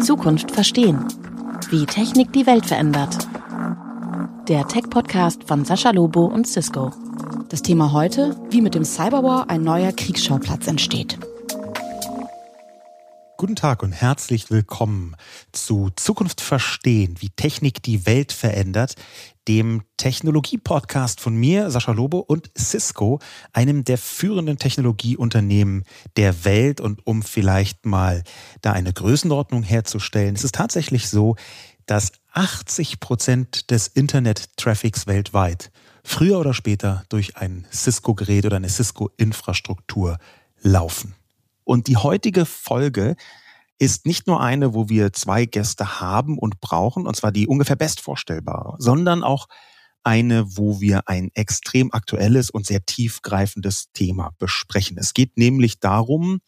Zukunft verstehen. Wie Technik die Welt verändert. Der Tech-Podcast von Sascha Lobo und Cisco. Das Thema heute, wie mit dem Cyberwar ein neuer Kriegsschauplatz entsteht. Guten Tag und herzlich willkommen zu Zukunft verstehen, wie Technik die Welt verändert, dem Technologie-Podcast von mir, Sascha Lobo und Cisco, einem der führenden Technologieunternehmen der Welt. Und um vielleicht mal da eine Größenordnung herzustellen, es ist tatsächlich so, dass 80 Prozent des Internet-Traffics weltweit früher oder später durch ein Cisco-Gerät oder eine Cisco-Infrastruktur laufen. Und die heutige Folge ist nicht nur eine, wo wir zwei Gäste haben und brauchen, und zwar die ungefähr bestvorstellbare, sondern auch eine, wo wir ein extrem aktuelles und sehr tiefgreifendes Thema besprechen. Es geht nämlich darum,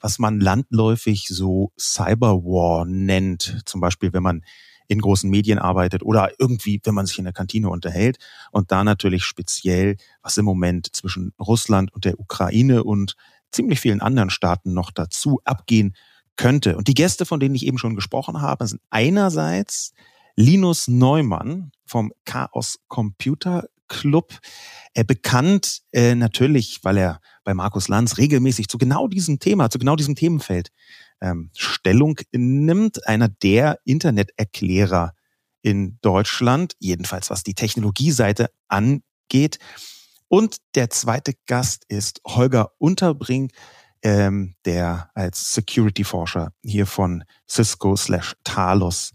was man landläufig so Cyberwar nennt. Zum Beispiel, wenn man in großen Medien arbeitet oder irgendwie, wenn man sich in der Kantine unterhält. Und da natürlich speziell, was im Moment zwischen Russland und der Ukraine und ziemlich vielen anderen Staaten noch dazu abgehen könnte. Und die Gäste, von denen ich eben schon gesprochen habe, sind einerseits Linus Neumann vom Chaos Computer Club, äh, bekannt äh, natürlich, weil er bei Markus Lanz regelmäßig zu genau diesem Thema, zu genau diesem Themenfeld ähm, Stellung nimmt. Einer der Interneterklärer in Deutschland, jedenfalls was die Technologieseite angeht. Und der zweite Gast ist Holger Unterbring, ähm, der als Security-Forscher hier von Cisco slash Talos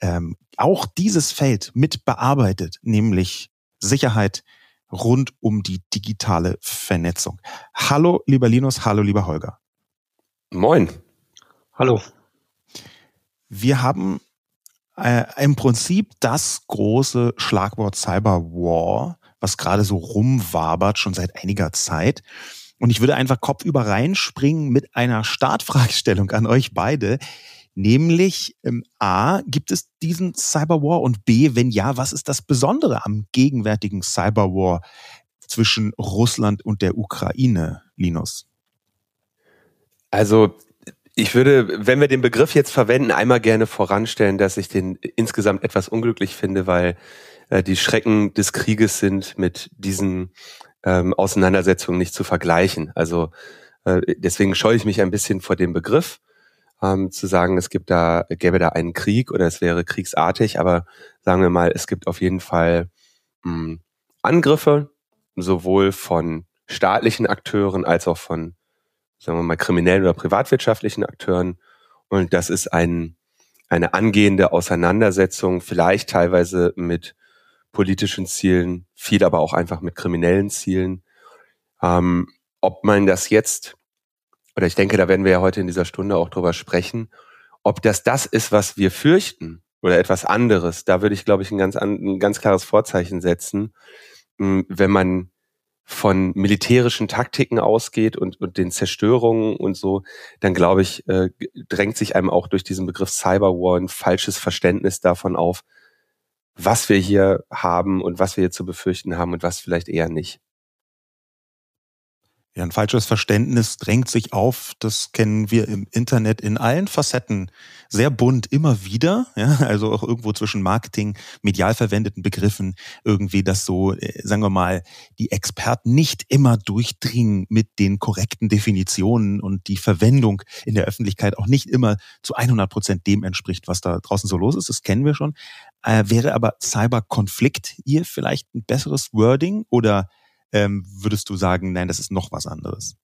ähm, auch dieses Feld mit bearbeitet, nämlich Sicherheit rund um die digitale Vernetzung. Hallo, lieber Linus, hallo, lieber Holger. Moin. Hallo. Wir haben äh, im Prinzip das große Schlagwort Cyberwar was gerade so rumwabert, schon seit einiger Zeit. Und ich würde einfach kopfüber reinspringen mit einer Startfragestellung an euch beide. Nämlich ähm, A, gibt es diesen Cyberwar und B, wenn ja, was ist das Besondere am gegenwärtigen Cyberwar zwischen Russland und der Ukraine, Linus? Also ich würde, wenn wir den Begriff jetzt verwenden, einmal gerne voranstellen, dass ich den insgesamt etwas unglücklich finde, weil äh, die Schrecken des Krieges sind mit diesen ähm, Auseinandersetzungen nicht zu vergleichen. Also äh, deswegen scheue ich mich ein bisschen vor dem Begriff, ähm, zu sagen, es gibt da, gäbe da einen Krieg oder es wäre kriegsartig, aber sagen wir mal, es gibt auf jeden Fall mh, hm, Angriffe, sowohl von staatlichen Akteuren als auch von, sagen wir mal, kriminellen oder privatwirtschaftlichen Akteuren. Und das ist ein, eine angehende Auseinandersetzung, vielleicht teilweise mit politischen Zielen, viel aber auch einfach mit kriminellen Zielen. Ähm, ob man das jetzt, oder ich denke, da werden wir ja heute in dieser Stunde auch drüber sprechen, ob das das ist, was wir fürchten oder etwas anderes, da würde ich, glaube ich, ein ganz, ein ganz klares Vorzeichen setzen. Hm, wenn man von militärischen Taktiken ausgeht und, und den Zerstörungen und so, dann glaube ich, äh, drängt sich einem auch durch diesen Begriff Cyberwar ein falsches Verständnis davon auf, was wir hier haben und was wir hier zu befürchten haben und was vielleicht eher nicht. Ja, ein falsches Verständnis drängt sich auf. Das kennen wir im Internet in allen Facetten sehr bunt immer wieder. Ja, also auch irgendwo zwischen Marketing, medial verwendeten Begriffen irgendwie, dass so, äh, sagen wir mal, die Experten nicht immer durchdringen mit den korrekten Definitionen und die Verwendung in der Öffentlichkeit auch nicht immer zu 100 Prozent dem entspricht, was da draußen so los ist. Das kennen wir schon. Äh, wäre aber Cyberkonflikt hier vielleicht ein besseres Wording oder ähm, würdest du sagen, nein, das ist noch was anderes?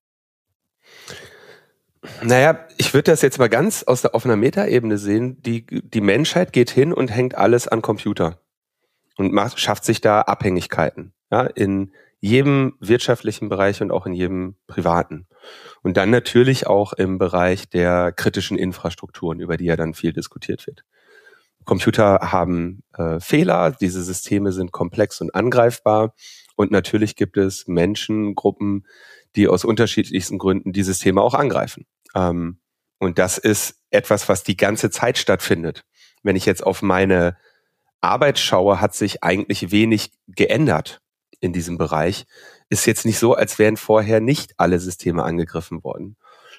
Naja, ich würde das jetzt mal ganz aus der, auf einer Metaebene sehen. Die, die Menschheit geht hin und hängt alles an Computer und macht, schafft sich da Abhängigkeiten. Ja, in jedem wirtschaftlichen Bereich und auch in jedem privaten. Und dann natürlich auch im Bereich der kritischen Infrastrukturen, über die ja dann viel diskutiert wird. Computer haben äh, Fehler, diese Systeme sind komplex und angreifbar und natürlich gibt es Menschengruppen, die aus unterschiedlichsten Gründen dieses Thema auch angreifen. Ähm, und das ist etwas, was die ganze Zeit stattfindet. Wenn ich jetzt auf meine Arbeit schaue, hat sich eigentlich wenig geändert in diesem Bereich. ist jetzt nicht so, als wären vorher nicht alle Systeme angegriffen worden.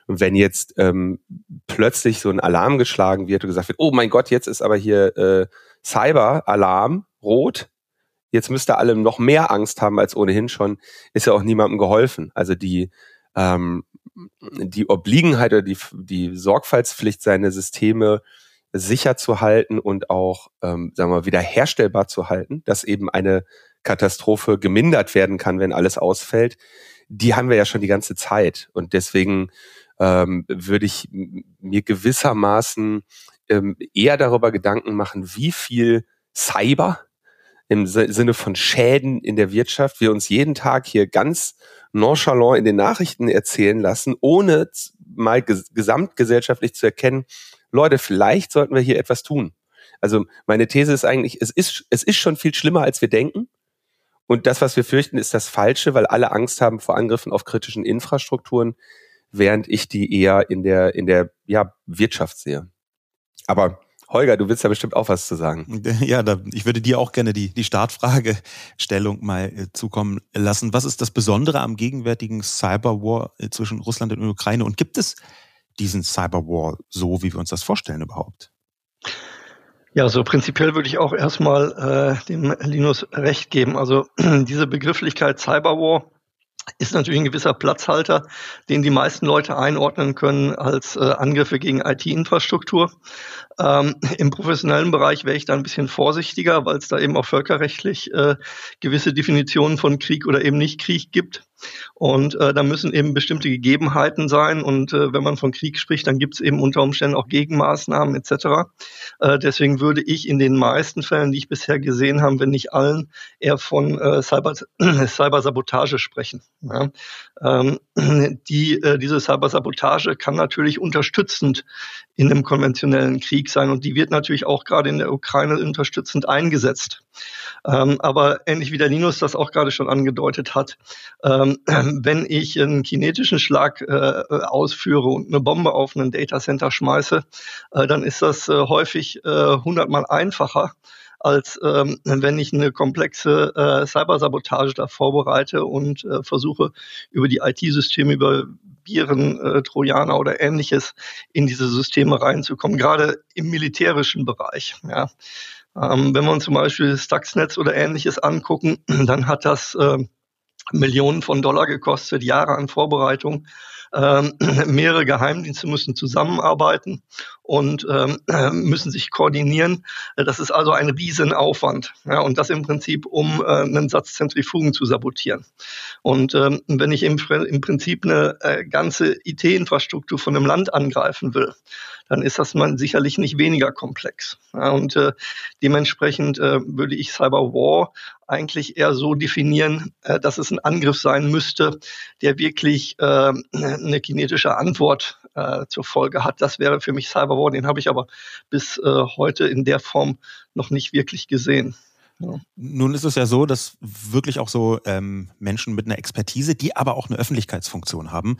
Und wenn jetzt ähm, plötzlich so ein Alarm geschlagen wird und gesagt wird, oh mein Gott, jetzt ist aber hier äh, Cyber-Alarm rot, jetzt müsste alle noch mehr Angst haben als ohnehin schon, ist ja auch niemandem geholfen. Also die ähm, die Obliegenheit oder die, die Sorgfaltspflicht, seine Systeme sicher zu halten und auch, ähm, sagen wir mal, wiederherstellbar zu halten, dass eben eine Katastrophe gemindert werden kann, wenn alles ausfällt, die haben wir ja schon die ganze Zeit. Und deswegen ähm, würde ich mir gewissermaßen ähm, eher darüber Gedanken machen, wie viel Cyber im Sinne von Schäden in der Wirtschaft wir uns jeden Tag hier ganz nonchalant in den Nachrichten erzählen lassen, ohne mal ges gesamtgesellschaftlich zu erkennen, Leute, vielleicht sollten wir hier etwas tun. Also meine These ist eigentlich, es ist, es ist schon viel schlimmer, als wir denken. Und das, was wir fürchten, ist das Falsche, weil alle Angst haben vor Angriffen auf kritischen Infrastrukturen, während ich die eher in der, in der ja, Wirtschaft sehe. Aber Holger, du willst ja bestimmt auch was zu sagen. Ja, da, ich würde dir auch gerne die, die Startfragestellung mal äh, zukommen lassen. Was ist das Besondere am gegenwärtigen Cyberwar äh, zwischen Russland und Ukraine? Und gibt es diesen Cyberwar so, wie wir uns das vorstellen überhaupt? Ja, so prinzipiell würde ich auch erstmal äh, dem Linus recht geben. Also diese Begrifflichkeit Cyberwar ist natürlich ein gewisser Platzhalter, den die meisten Leute einordnen können als äh, Angriffe gegen IT-Infrastruktur. Ähm, Im professionellen Bereich wäre ich da ein bisschen vorsichtiger, weil es da eben auch völkerrechtlich äh, gewisse Definitionen von Krieg oder eben nicht Krieg gibt. Und äh, da müssen eben bestimmte Gegebenheiten sein. Und äh, wenn man von Krieg spricht, dann gibt es eben unter Umständen auch Gegenmaßnahmen etc. Äh, deswegen würde ich in den meisten Fällen, die ich bisher gesehen habe, wenn nicht allen, eher von äh, Cyber, Cybersabotage sprechen. Ja. Ähm, die, äh, diese Cybersabotage kann natürlich unterstützend in einem konventionellen Krieg sein und die wird natürlich auch gerade in der Ukraine unterstützend eingesetzt. Ähm, aber ähnlich wie der Linus das auch gerade schon angedeutet hat, ähm, wenn ich einen kinetischen Schlag äh, ausführe und eine Bombe auf einen Datacenter schmeiße, äh, dann ist das äh, häufig äh, hundertmal einfacher, als ähm, wenn ich eine komplexe äh, Cybersabotage da vorbereite und äh, versuche, über die IT-Systeme, über Viren, äh, Trojaner oder ähnliches in diese Systeme reinzukommen, gerade im militärischen Bereich. Ja. Ähm, wenn wir uns zum Beispiel Stuxnet oder ähnliches angucken, dann hat das äh, Millionen von Dollar gekostet, Jahre an Vorbereitung. Ähm, mehrere Geheimdienste müssen zusammenarbeiten und ähm, müssen sich koordinieren. Das ist also ein Riesenaufwand. Ja, und das im Prinzip, um äh, einen Satz Zentrifugen zu sabotieren. Und ähm, wenn ich im, im Prinzip eine äh, ganze IT-Infrastruktur von einem Land angreifen will, dann ist das man sicherlich nicht weniger komplex. Ja, und äh, dementsprechend äh, würde ich Cyber War eigentlich eher so definieren, äh, dass es ein Angriff sein müsste, der wirklich äh, eine kinetische Antwort äh, zur Folge hat. Das wäre für mich Cyber War. Den habe ich aber bis äh, heute in der Form noch nicht wirklich gesehen. Ja. Nun ist es ja so, dass wirklich auch so ähm, Menschen mit einer Expertise, die aber auch eine Öffentlichkeitsfunktion haben,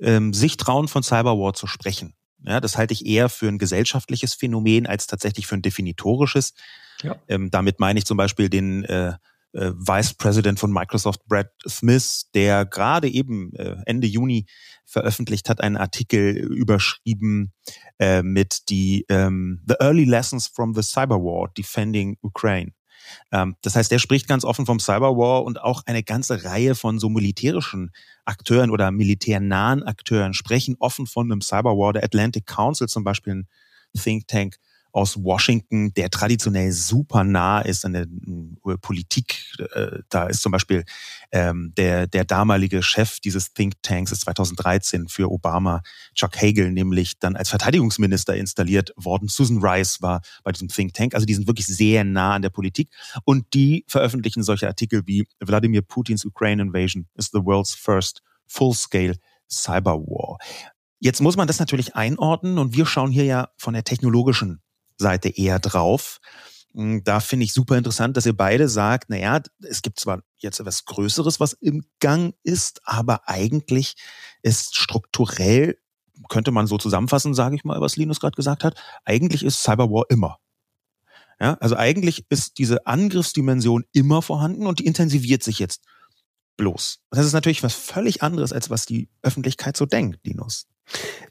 ähm, sich trauen, von Cyberwar zu sprechen. Ja, das halte ich eher für ein gesellschaftliches Phänomen als tatsächlich für ein definitorisches. Ja. Ähm, damit meine ich zum Beispiel den äh, äh, Vice President von Microsoft, Brad Smith, der gerade eben äh, Ende Juni veröffentlicht hat, einen Artikel überschrieben äh, mit die ähm, The Early Lessons from the Cyber War Defending Ukraine. Ähm, das heißt, er spricht ganz offen vom Cyberwar und auch eine ganze Reihe von so militärischen Akteuren oder militärnahen Akteuren sprechen offen von einem Cyberwar. Der Atlantic Council zum Beispiel, ein Think Tank, aus Washington, der traditionell super nah ist an der äh, Politik. Äh, da ist zum Beispiel ähm, der, der damalige Chef dieses Think Tanks ist 2013 für Obama, Chuck Hagel, nämlich dann als Verteidigungsminister installiert worden. Susan Rice war bei diesem Think Tank. Also die sind wirklich sehr nah an der Politik und die veröffentlichen solche Artikel wie Wladimir Putins Ukraine Invasion is the world's first full-scale Cyber War. Jetzt muss man das natürlich einordnen und wir schauen hier ja von der technologischen Seite eher drauf. Hm, da finde ich super interessant, dass ihr beide sagt, naja, es gibt zwar jetzt etwas Größeres, was im Gang ist, aber eigentlich ist strukturell, könnte man so zusammenfassen, sage ich mal, was Linus gerade gesagt hat, eigentlich ist Cyberwar immer. Ja, also eigentlich ist diese Angriffsdimension immer vorhanden und die intensiviert sich jetzt bloß. Das ist natürlich was völlig anderes, als was die Öffentlichkeit so denkt, Linus.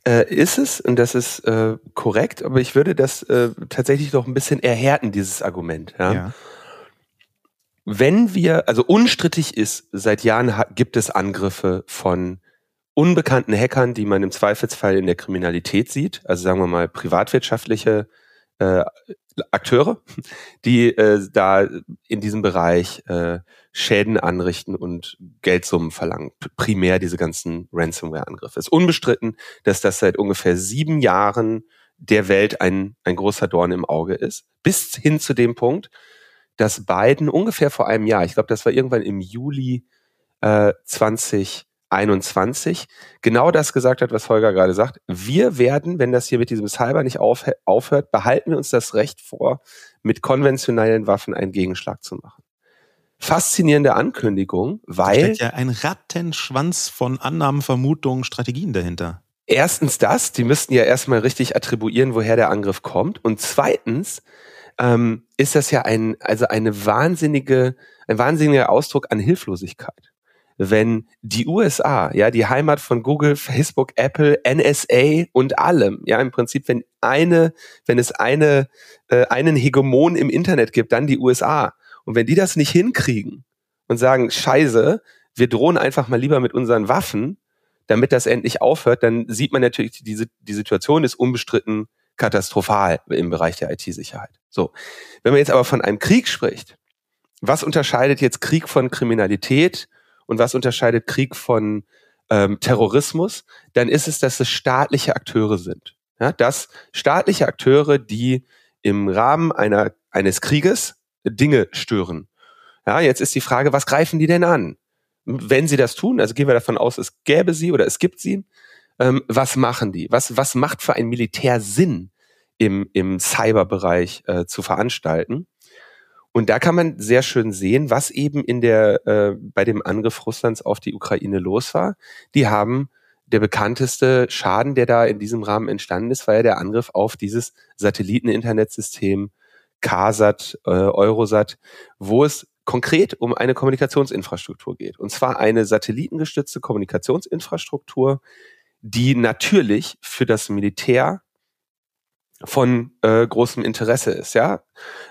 Äh, ist es, und das ist äh, korrekt, aber ich würde das äh, tatsächlich noch ein bisschen erhärten, dieses Argument. Ja? ja. Wenn wir, also unstrittig ist, seit Jahren gibt es Angriffe von unbekannten Hackern, die man im Zweifelsfall in der Kriminalität sieht, also sagen wir mal privatwirtschaftliche äh, Akteure, die äh, da in diesem Bereich äh, Schäden anrichten und Geldsummen verlangen. Primär diese ganzen Ransomware-Angriffe. Es ist unbestritten, dass das seit ungefähr sieben Jahren der Welt ein, ein großer Dorn im Auge ist. Bis hin zu dem Punkt, dass Biden ungefähr vor einem Jahr, ich glaube, das war irgendwann im Juli äh, 20 21 genau das gesagt hat, was Holger gerade sagt. Wir werden, wenn das hier mit diesem Cyber nicht auf, aufhört, behalten wir uns das Recht vor, mit konventionellen Waffen einen Gegenschlag zu machen. Faszinierende Ankündigung, weil. Da steckt ja ein Rattenschwanz von Annahmen, Vermutungen, Strategien dahinter. Erstens das, die müssten ja erstmal richtig attribuieren, woher der Angriff kommt. Und zweitens ähm, ist das ja ein, also eine wahnsinnige, ein wahnsinniger Ausdruck an Hilflosigkeit wenn die USA, ja, die Heimat von Google, Facebook, Apple, NSA und allem, ja, im Prinzip, wenn eine, wenn es eine, äh, einen Hegemon im Internet gibt, dann die USA. Und wenn die das nicht hinkriegen und sagen, scheiße, wir drohen einfach mal lieber mit unseren Waffen, damit das endlich aufhört, dann sieht man natürlich, diese, die Situation ist unbestritten katastrophal im Bereich der IT-Sicherheit. So. Wenn man jetzt aber von einem Krieg spricht, was unterscheidet jetzt Krieg von Kriminalität und was unterscheidet Krieg von ähm, Terrorismus, dann ist es, dass es staatliche Akteure sind. Ja, dass staatliche Akteure, die im Rahmen einer, eines Krieges Dinge stören. Ja, jetzt ist die Frage, was greifen die denn an? Wenn sie das tun, also gehen wir davon aus, es gäbe sie oder es gibt sie, ähm, was machen die? Was, was macht für ein Militär Sinn im, im Cyberbereich äh, zu veranstalten? Und da kann man sehr schön sehen, was eben in der äh, bei dem Angriff Russlands auf die Ukraine los war. Die haben der bekannteste Schaden, der da in diesem Rahmen entstanden ist, war ja der Angriff auf dieses Satelliten-Internetsystem CASAT, äh, Eurosat, wo es konkret um eine Kommunikationsinfrastruktur geht. Und zwar eine satellitengestützte Kommunikationsinfrastruktur, die natürlich für das Militär von äh, großem Interesse ist. Ja,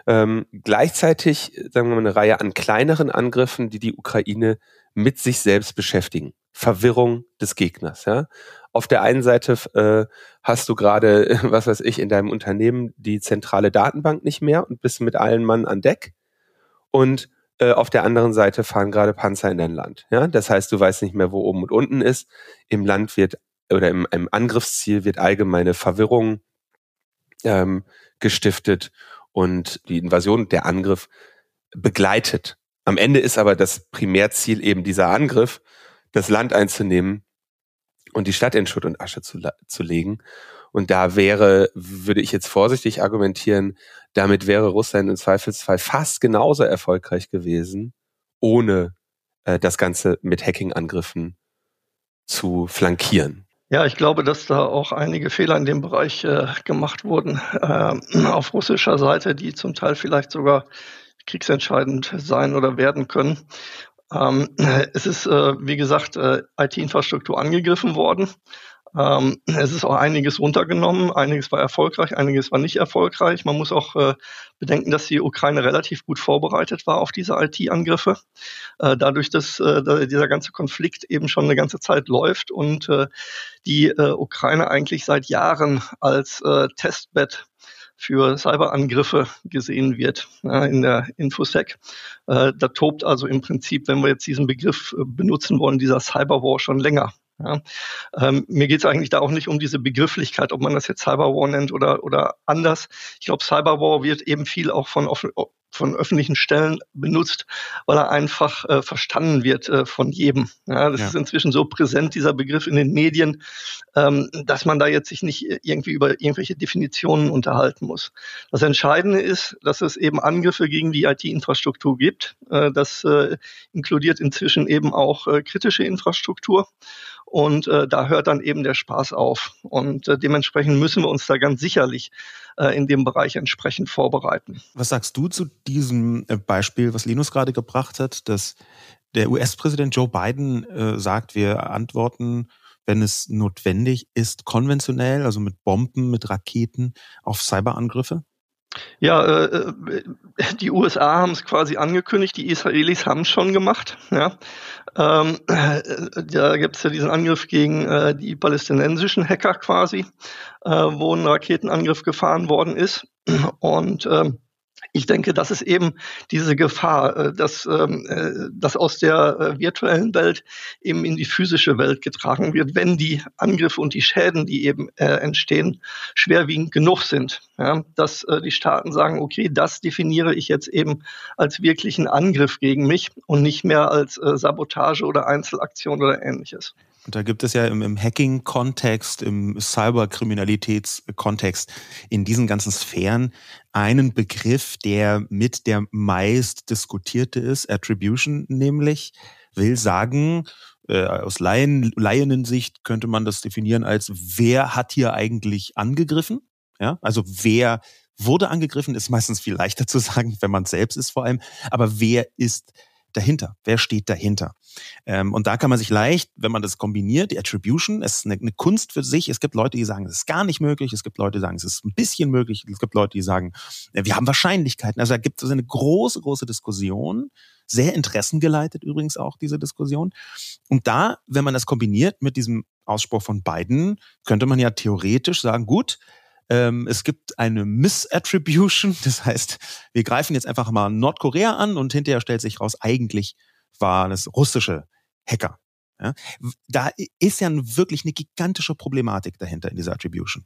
ähm, gleichzeitig sagen wir mal eine Reihe an kleineren Angriffen, die die Ukraine mit sich selbst beschäftigen. Verwirrung des Gegners. Ja, auf der einen Seite äh, hast du gerade, was weiß ich, in deinem Unternehmen die zentrale Datenbank nicht mehr und bist mit allen Mann an Deck und äh, auf der anderen Seite fahren gerade Panzer in dein Land. Ja, das heißt, du weißt nicht mehr, wo oben und unten ist. Im Land wird oder im, im Angriffsziel wird allgemeine Verwirrung ähm, gestiftet und die Invasion, der Angriff begleitet. Am Ende ist aber das Primärziel eben dieser Angriff, das Land einzunehmen und die Stadt in Schutt und Asche zu, zu legen. Und da wäre, würde ich jetzt vorsichtig argumentieren, damit wäre Russland im Zweifelsfall fast genauso erfolgreich gewesen, ohne äh, das Ganze mit Hacking-Angriffen zu flankieren. Ja, ich glaube, dass da auch einige Fehler in dem Bereich äh, gemacht wurden äh, auf russischer Seite, die zum Teil vielleicht sogar kriegsentscheidend sein oder werden können. Ähm, es ist, äh, wie gesagt, äh, IT-Infrastruktur angegriffen worden. Ähm, es ist auch einiges runtergenommen, einiges war erfolgreich, einiges war nicht erfolgreich. Man muss auch äh, bedenken, dass die Ukraine relativ gut vorbereitet war auf diese IT-Angriffe. Äh, dadurch, dass äh, dieser ganze Konflikt eben schon eine ganze Zeit läuft und äh, die äh, Ukraine eigentlich seit Jahren als äh, Testbett für Cyberangriffe gesehen wird ja, in der Infosec. Da tobt also im Prinzip, wenn wir jetzt diesen Begriff benutzen wollen, dieser Cyberwar schon länger. Ja. Ähm, mir geht es eigentlich da auch nicht um diese Begrifflichkeit, ob man das jetzt Cyberwar nennt oder, oder anders. Ich glaube, Cyberwar wird eben viel auch von, von öffentlichen Stellen benutzt, weil er einfach äh, verstanden wird äh, von jedem. Ja, das ja. ist inzwischen so präsent, dieser Begriff in den Medien, ähm, dass man da jetzt sich nicht irgendwie über irgendwelche Definitionen unterhalten muss. Das Entscheidende ist, dass es eben Angriffe gegen die IT-Infrastruktur gibt. Äh, das äh, inkludiert inzwischen eben auch äh, kritische Infrastruktur. Und äh, da hört dann eben der Spaß auf. Und äh, dementsprechend müssen wir uns da ganz sicherlich äh, in dem Bereich entsprechend vorbereiten. Was sagst du zu diesem äh, Beispiel, was Linus gerade gebracht hat, dass Der US-Präsident Joe Biden äh, sagt, wir antworten, wenn es notwendig ist, konventionell, also mit Bomben, mit Raketen auf Cyberangriffe. Ja, äh, äh die USA haben es quasi angekündigt, die Israelis haben es schon gemacht. Ja. Ähm, äh, da gibt es ja diesen Angriff gegen äh, die palästinensischen Hacker quasi, äh, wo ein Raketenangriff gefahren worden ist. Und ähm, ich denke, das ist eben diese Gefahr, äh, dass ähm, äh, das aus der äh, virtuellen Welt eben in die physische Welt getragen wird, wenn die Angriffe und die Schäden, die eben entstehen, schwerwiegend genug sind. Ja, dass die Staaten sagen, okay, das definiere ich jetzt eben als wirklichen Angriff gegen mich und nicht mehr als Sabotage oder Einzelaktion oder ähnliches. Und da gibt es ja im, im Hacking-Kontext, im Cyberkriminalitätskontext, in diesen ganzen Sphären einen Begriff, der mit der meist diskutierte ist, Attribution nämlich, will sagen, äh, aus Laien, Laiensicht könnte man das definieren als, wer hat hier eigentlich angegriffen? Ja, also wer wurde angegriffen, ist meistens viel leichter zu sagen, wenn man selbst ist vor allem. Aber wer ist dahinter? Wer steht dahinter? Ähm, und da kann man sich leicht, wenn man das kombiniert, die Attribution, es ist eine, Kunst für sich. Es gibt Leute, die sagen, es ist gar nicht möglich. Es gibt Leute, die sagen, es ist ein bisschen möglich. Es gibt Leute, die sagen, äh, wir haben Wahrscheinlichkeiten. Also da gibt es eine große, große Diskussion. Sehr interessengeleitet übrigens auch diese Diskussion. Und da, wenn man das kombiniert mit diesem Ausspruch von beiden, könnte man ja theoretisch sagen, gut, ähm, es gibt eine Misattribution, das heißt, wir greifen jetzt einfach mal Nordkorea an und hinterher stellt sich raus, eigentlich war das russische Hacker. Ja? Da ist ja wirklich eine gigantische Problematik dahinter in dieser Attribution.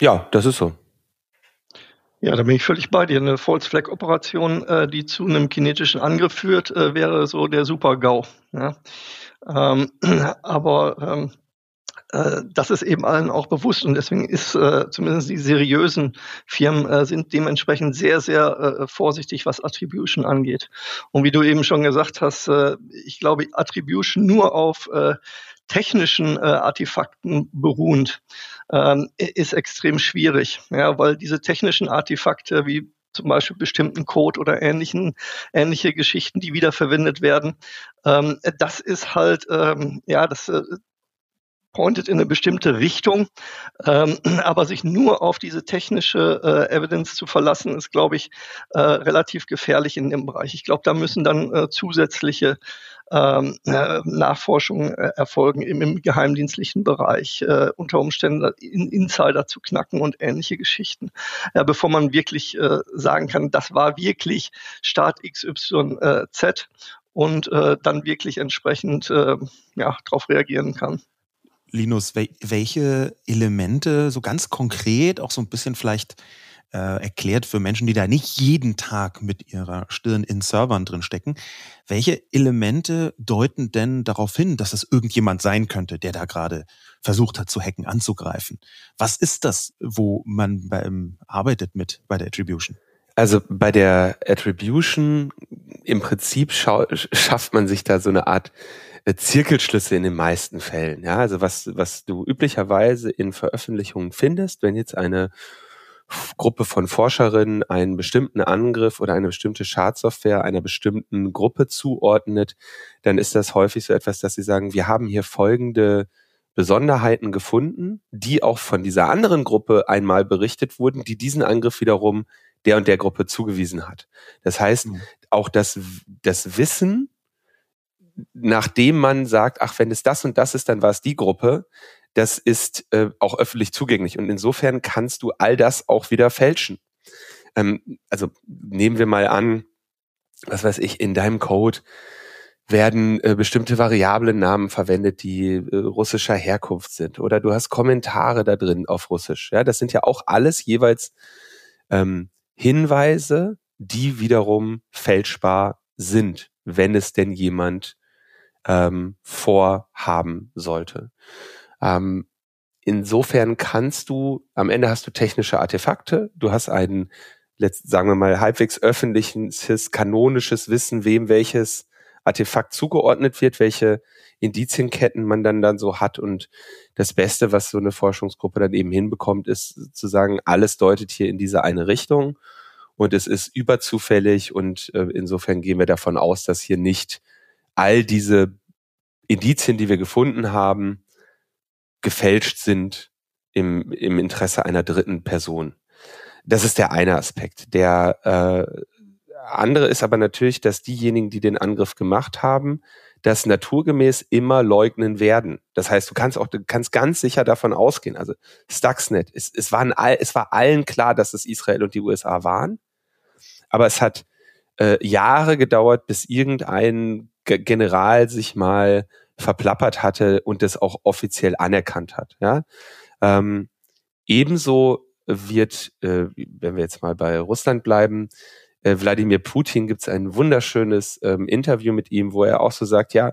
Ja, das ist so. Ja, da bin ich völlig bei dir. Eine False Flag Operation, äh, die zu einem kinetischen Angriff führt, äh, wäre so der Super-GAU. Ja? Ähm, aber ähm, äh, das ist eben allen auch bewusst und deswegen ist äh, zumindest die seriösen Firmen äh, sind dementsprechend sehr, sehr äh, vorsichtig, was Attribution angeht. Und wie du eben schon gesagt hast, äh, ich glaube, Attribution nur auf äh, technischen äh, Artefakten beruhend ähm, ist extrem schwierig, ja, weil diese technischen Artefakte wie zum Beispiel bestimmten Code oder ähnlichen, ähnliche Geschichten, die wiederverwendet werden. Ähm, das ist halt, ähm, ja, das, äh, pointet in eine bestimmte Richtung. Ähm, aber sich nur auf diese technische äh, Evidence zu verlassen, ist, glaube ich, äh, relativ gefährlich in dem Bereich. Ich glaube, da müssen dann äh, zusätzliche ähm, äh, Nachforschungen äh, erfolgen im, im, geheimdienstlichen Bereich, äh, unter Umständen in, Insider zu knacken und ähnliche Geschichten, ja, bevor man wirklich äh, sagen kann, das war wirklich Staat XYZ und äh, dann wirklich entsprechend äh, ja, darauf reagieren kann. Linus, welche Elemente so ganz konkret, auch so ein bisschen vielleicht äh, erklärt für Menschen, die da nicht jeden Tag mit ihrer Stirn in Servern drin stecken, welche Elemente deuten denn darauf hin, dass es irgendjemand sein könnte, der da gerade versucht hat zu hacken, anzugreifen? Was ist das, wo man beim, arbeitet mit bei der Attribution? Also bei der Attribution im Prinzip schafft man sich da so eine Art äh, Zirkelschlüsse in den meisten Fällen. Ja, also was, was du üblicherweise in Veröffentlichungen findest, wenn jetzt eine Gruppe von Forscherinnen einen bestimmten Angriff oder eine bestimmte Schadsoftware einer bestimmten Gruppe zuordnet, dann ist das häufig so etwas, dass sie sagen, wir haben hier folgende Besonderheiten gefunden, die auch von dieser anderen Gruppe einmal berichtet wurden, die diesen Angriff wiederum der und der Gruppe zugewiesen hat. Das heißt, mhm. auch das, das Wissen nachdem man sagt, ach, wenn es das und das ist, dann war es die Gruppe, das ist äh, auch öffentlich zugänglich. Und insofern kannst du all das auch wieder fälschen. Ähm, also nehmen wir mal an, was weiß ich, in deinem Code werden äh, bestimmte Variablennamen verwendet, die äh, russischer Herkunft sind. Oder du hast Kommentare da drin auf Russisch. Ja, das sind ja auch alles jeweils ähm, Hinweise, die wiederum fälschbar sind, wenn es denn jemand ähm, vorhaben sollte. Ähm, insofern kannst du, am Ende hast du technische Artefakte, du hast einen, sagen wir mal, halbwegs öffentliches, kanonisches Wissen, wem welches Artefakt zugeordnet wird, welche Indizienketten man dann dann so hat und das Beste, was so eine Forschungsgruppe dann eben hinbekommt, ist zu sagen, alles deutet hier in diese eine Richtung und es ist überzufällig und äh, insofern gehen wir davon aus, dass hier nicht all diese Indizien, die wir gefunden haben, gefälscht sind im, im Interesse einer dritten Person. Das ist der eine Aspekt. Der äh, andere ist aber natürlich, dass diejenigen, die den Angriff gemacht haben, das naturgemäß immer leugnen werden. Das heißt, du kannst auch, du kannst ganz sicher davon ausgehen. Also Stuxnet, es, es, waren all, es war allen klar, dass es Israel und die USA waren. Aber es hat äh, Jahre gedauert, bis irgendein General sich mal verplappert hatte und das auch offiziell anerkannt hat. Ja? Ähm, ebenso wird, äh, wenn wir jetzt mal bei Russland bleiben, äh, Wladimir Putin gibt es ein wunderschönes ähm, Interview mit ihm, wo er auch so sagt, ja,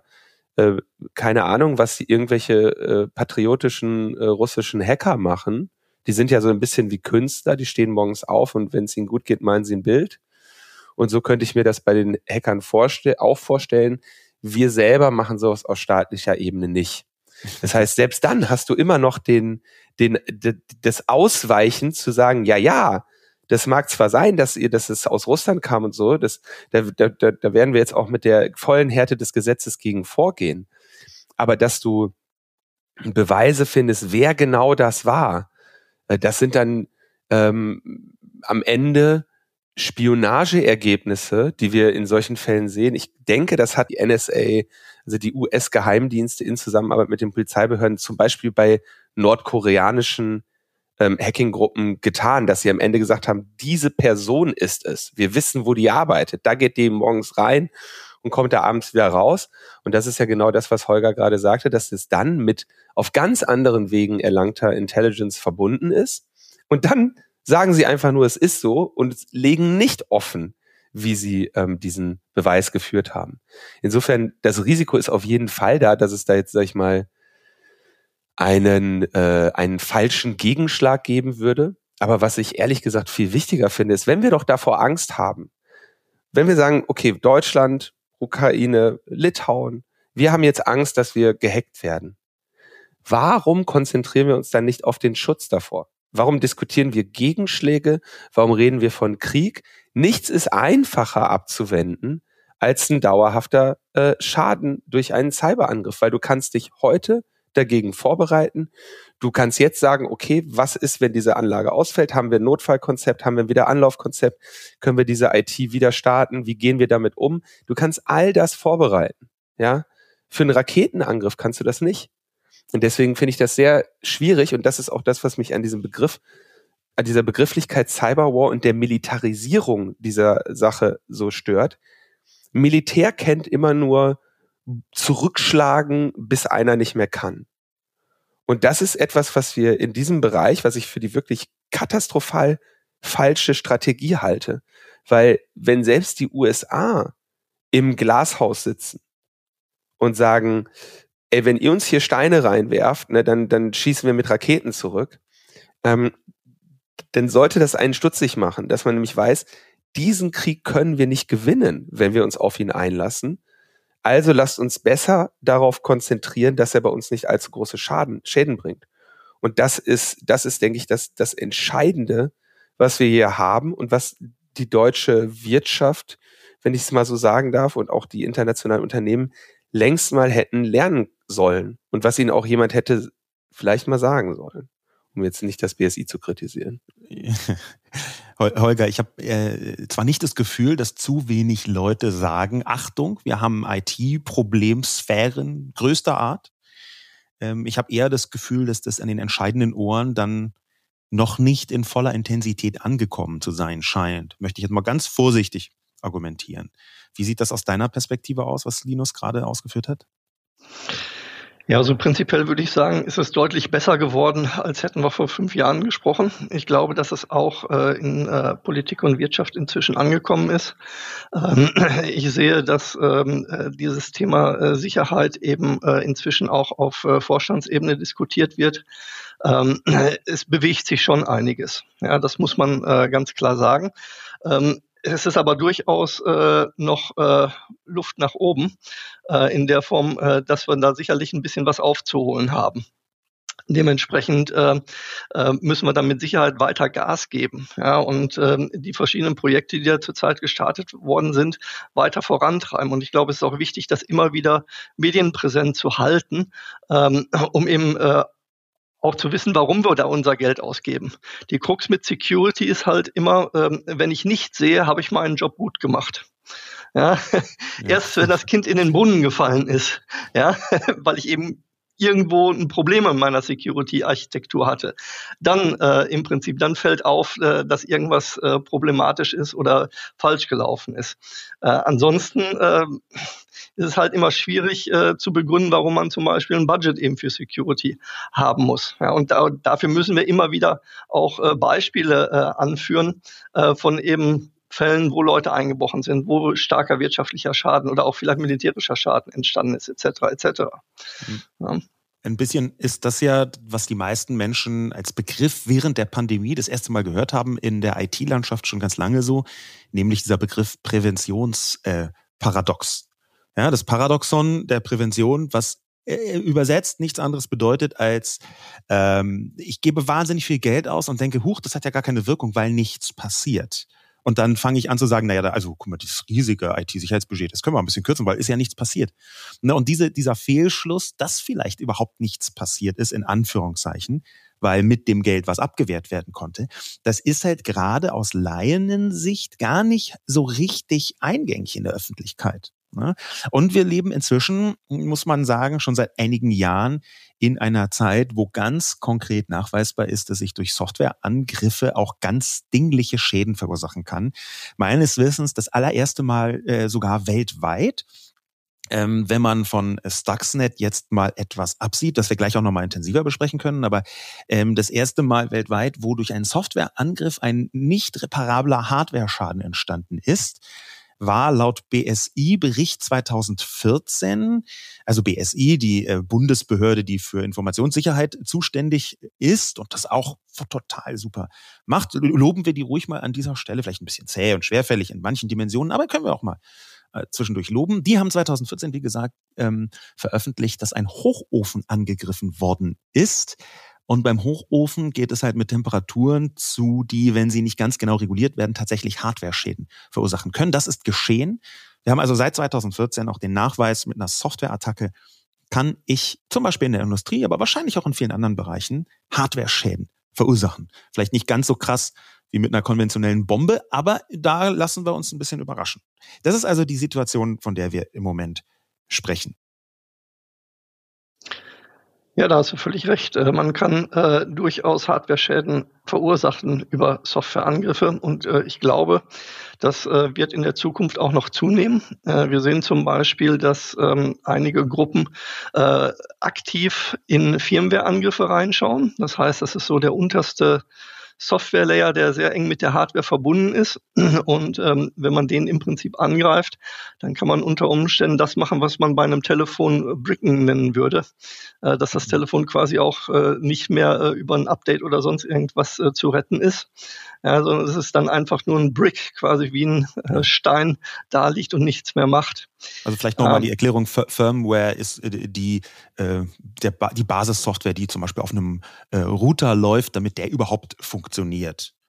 äh, keine Ahnung, was die irgendwelche äh, patriotischen äh, russischen Hacker machen. Die sind ja so ein bisschen wie Künstler, die stehen morgens auf und wenn es ihnen gut geht, meinen sie ein Bild. Und so könnte ich mir das bei den Hackern vorstell auch vorstellen. Wir selber machen sowas aus staatlicher Ebene nicht. Das heißt, selbst dann hast du immer noch den, den, das Ausweichen zu sagen, ja, ja, das mag zwar sein, dass ihr, dass es aus Russland kam und so, das, da, da, da werden wir jetzt auch mit der vollen Härte des Gesetzes gegen vorgehen. Aber dass du Beweise findest, wer genau das war, äh, das sind dann ähm, am Ende Spionageergebnisse, die wir in solchen Fällen sehen. Ich denke, das hat die NSA, also die US-Geheimdienste in Zusammenarbeit mit den Polizeibehörden zum Beispiel bei nordkoreanischen ähm, Hacking-Gruppen getan, dass sie am Ende gesagt haben, diese Person ist es. Wir wissen, wo die arbeitet. Da geht die morgens rein und kommt da abends wieder raus. Und das ist ja genau das, was Holger gerade sagte, dass es dann mit auf ganz anderen Wegen erlangter Intelligence verbunden ist. Und dann sagen sie einfach nur, es ist so und legen nicht offen, wie sie ähm, diesen Beweis geführt haben. Insofern, das Risiko ist auf jeden Fall da, dass es da jetzt, sag ich mal, einen, äh, einen falschen Gegenschlag geben würde. Aber was ich ehrlich gesagt viel wichtiger finde, ist, wenn wir doch davor Angst haben, wenn wir sagen, okay, Deutschland, Ukraine, Litauen, wir haben jetzt Angst, dass wir gehackt werden. Warum konzentrieren wir uns dann nicht auf den Schutz davor? Warum diskutieren wir Gegenschläge? Warum reden wir von Krieg? Nichts ist einfacher abzuwenden als ein dauerhafter äh, Schaden durch einen Cyberangriff, weil du kannst dich heute dagegen vorbereiten. Du kannst jetzt sagen, okay, was ist, wenn diese Anlage ausfällt? Haben wir ein Notfallkonzept? Haben wir wieder Anlaufkonzept? Können wir diese IT wieder starten? Wie gehen wir damit um? Du kannst all das vorbereiten. Ja, für einen Raketenangriff kannst du das nicht. Und deswegen finde ich das sehr schwierig und das ist auch das, was mich an diesem Begriff, an dieser Begrifflichkeit Cyberwar und der Militarisierung dieser Sache so stört. Militär kennt immer nur zurückschlagen, bis einer nicht mehr kann. Und das ist etwas, was wir in diesem Bereich, was ich für die wirklich katastrophal falsche Strategie halte. Weil wenn selbst die USA im Glashaus sitzen und sagen, ey, wenn ihr uns hier Steine reinwerft, ne, dann, dann schießen wir mit Raketen zurück, ähm, dann sollte das einen stutzig machen, dass man nämlich weiß, diesen Krieg können wir nicht gewinnen, wenn wir uns auf ihn einlassen. Also lasst uns besser darauf konzentrieren, dass er bei uns nicht allzu große Schaden, Schäden bringt. Und das ist, das ist, denke ich, das, das Entscheidende, was wir hier haben und was die deutsche Wirtschaft, wenn ich es mal so sagen darf, und auch die internationalen Unternehmen längst mal hätten lernen sollen und was ihnen auch jemand hätte vielleicht mal sagen sollen, um jetzt nicht das BSI zu kritisieren. Holger, ich habe äh, zwar nicht das Gefühl, dass zu wenig Leute sagen, Achtung, wir haben IT-Problemsphären größter Art. Ähm, ich habe eher das Gefühl, dass das an den entscheidenden Ohren dann noch nicht in voller Intensität angekommen zu sein scheint. Möchte ich jetzt mal ganz vorsichtig argumentieren. Wie sieht das aus deiner Perspektive aus, was Linus gerade ausgeführt hat? Ja, also prinzipiell würde ich sagen, ist es deutlich besser geworden, als hätten wir vor fünf Jahren gesprochen. Ich glaube, dass es auch äh, in äh, Politik und Wirtschaft inzwischen angekommen ist. Ähm, ich sehe, dass ähm, äh, dieses Thema äh, Sicherheit eben äh, inzwischen auch auf äh, Vorstandsebene diskutiert wird. Ähm, es bewegt sich schon einiges. Ja, das muss man ganz klar sagen. Ähm, es ist aber durchaus äh, noch äh, Luft nach oben äh, in der Form, äh, dass wir da sicherlich ein bisschen was aufzuholen haben. Dementsprechend äh, äh, müssen wir dann mit Sicherheit weiter Gas geben ja, und ähm, die verschiedenen Projekte, die da zurzeit gestartet worden sind, weiter vorantreiben. Und ich glaube, es ist auch wichtig, das immer wieder medienpräsent zu halten, ähm, um eben äh, auch zu wissen, warum wir da unser Geld ausgeben. Die Krux mit Security ist halt immer, ähm, wenn ich nicht sehe, habe ich meinen Job gut gemacht. Ja, ja. erst wenn das Kind in den Brunnen gefallen ist, ja, weil ich eben irgendwo ein Problem in meiner Security-Architektur hatte, dann äh, im Prinzip, dann fällt auf, äh, dass irgendwas äh, problematisch ist oder falsch gelaufen ist. Äh, ansonsten äh, ist es halt immer schwierig äh, zu begründen, warum man zum Beispiel ein Budget eben für Security haben muss. Ja, und da, dafür müssen wir immer wieder auch Beispiele anführen von eben Fällen, wo Leute eingebrochen sind, wo starker wirtschaftlicher Schaden oder auch vielleicht militärischer Schaden entstanden ist, etc. etc. Mhm. Ja. Ein bisschen ist das ja, was die meisten Menschen als Begriff während der Pandemie das erste Mal gehört haben, in der IT-Landschaft schon ganz lange so, nämlich dieser Begriff Präventionsparadox. Äh, ja, das Paradoxon der Prävention, was äh, übersetzt nichts anderes bedeutet als ähm, ich gebe wahnsinnig viel Geld aus und denke, huch, das hat ja gar keine Wirkung, weil nichts passiert. Und dann fange ich an zu sagen, naja, also guck mal, dieses riesige IT-Sicherheitsbudget, das können wir ein bisschen kürzen, weil ist ja nichts passiert. Ne, und diese, dieser Fehlschluss, dass vielleicht überhaupt nichts passiert ist, in Anführungszeichen, weil mit dem Geld was abgewehrt werden konnte, das ist halt gerade aus Laiensicht gar nicht so richtig eingängig in der Öffentlichkeit. Ne? Und wir leben inzwischen, muss man sagen, schon seit einigen Jahren in einer Zeit, wo ganz konkret nachweisbar ist, dass ich durch Softwareangriffe auch ganz dingliche Schäden verursachen kann. Meines Wissens das allererste Mal äh, sogar weltweit. Ähm, wenn man von Stuxnet jetzt mal etwas absieht, das wir gleich auch nochmal intensiver besprechen können, aber ähm, das erste Mal weltweit, wo durch einen Softwareangriff ein nicht reparabler Hardware-Schaden entstanden ist, war laut BSI-Bericht 2014, also BSI, die äh, Bundesbehörde, die für Informationssicherheit zuständig ist und das auch total super macht, loben wir die ruhig mal an dieser Stelle, vielleicht ein bisschen zäh und schwerfällig in manchen Dimensionen, aber können wir auch mal äh, zwischendurch loben. Die haben 2014, wie gesagt, ähm, veröffentlicht, dass ein Hochofen angegriffen worden ist. Und beim Hochofen geht es halt mit Temperaturen zu, die, wenn sie nicht ganz genau reguliert werden, tatsächlich Hardware-Schäden verursachen können. Das ist geschehen. Wir haben also seit 2014 auch den Nachweis mit einer Software-Attacke kann ich zum Beispiel in der Industrie, aber wahrscheinlich auch in vielen anderen Bereichen Hardware-Schäden verursachen. Vielleicht nicht ganz so krass wie mit einer konventionellen Bombe, aber da lassen wir uns ein bisschen überraschen. Das ist also die Situation, von der wir im Moment sprechen. Ja, da hast du völlig recht. Äh, man kann äh, durchaus Hardware-Schäden verursachen über Softwareangriffe und äh, ich glaube, das äh, wird in der Zukunft auch noch zunehmen. Äh, wir sehen zum Beispiel, dass ähm, einige Gruppen äh, aktiv in Firmware-Angriffe reinschauen. Das heißt, das ist so der unterste Software-Layer, der sehr eng mit der Hardware verbunden ist. Und ähm, wenn man den im Prinzip angreift, dann kann man unter Umständen das machen, was man bei einem Telefon Bricken nennen würde, äh, dass das Telefon quasi auch äh, nicht mehr äh, über ein Update oder sonst irgendwas äh, zu retten ist, ja, sondern es ist dann einfach nur ein Brick, quasi wie ein äh, Stein da liegt und nichts mehr macht. Also vielleicht nochmal ähm, die Erklärung, Firmware ist äh, die, äh, der, die Basissoftware, die zum Beispiel auf einem äh, Router läuft, damit der überhaupt funktioniert.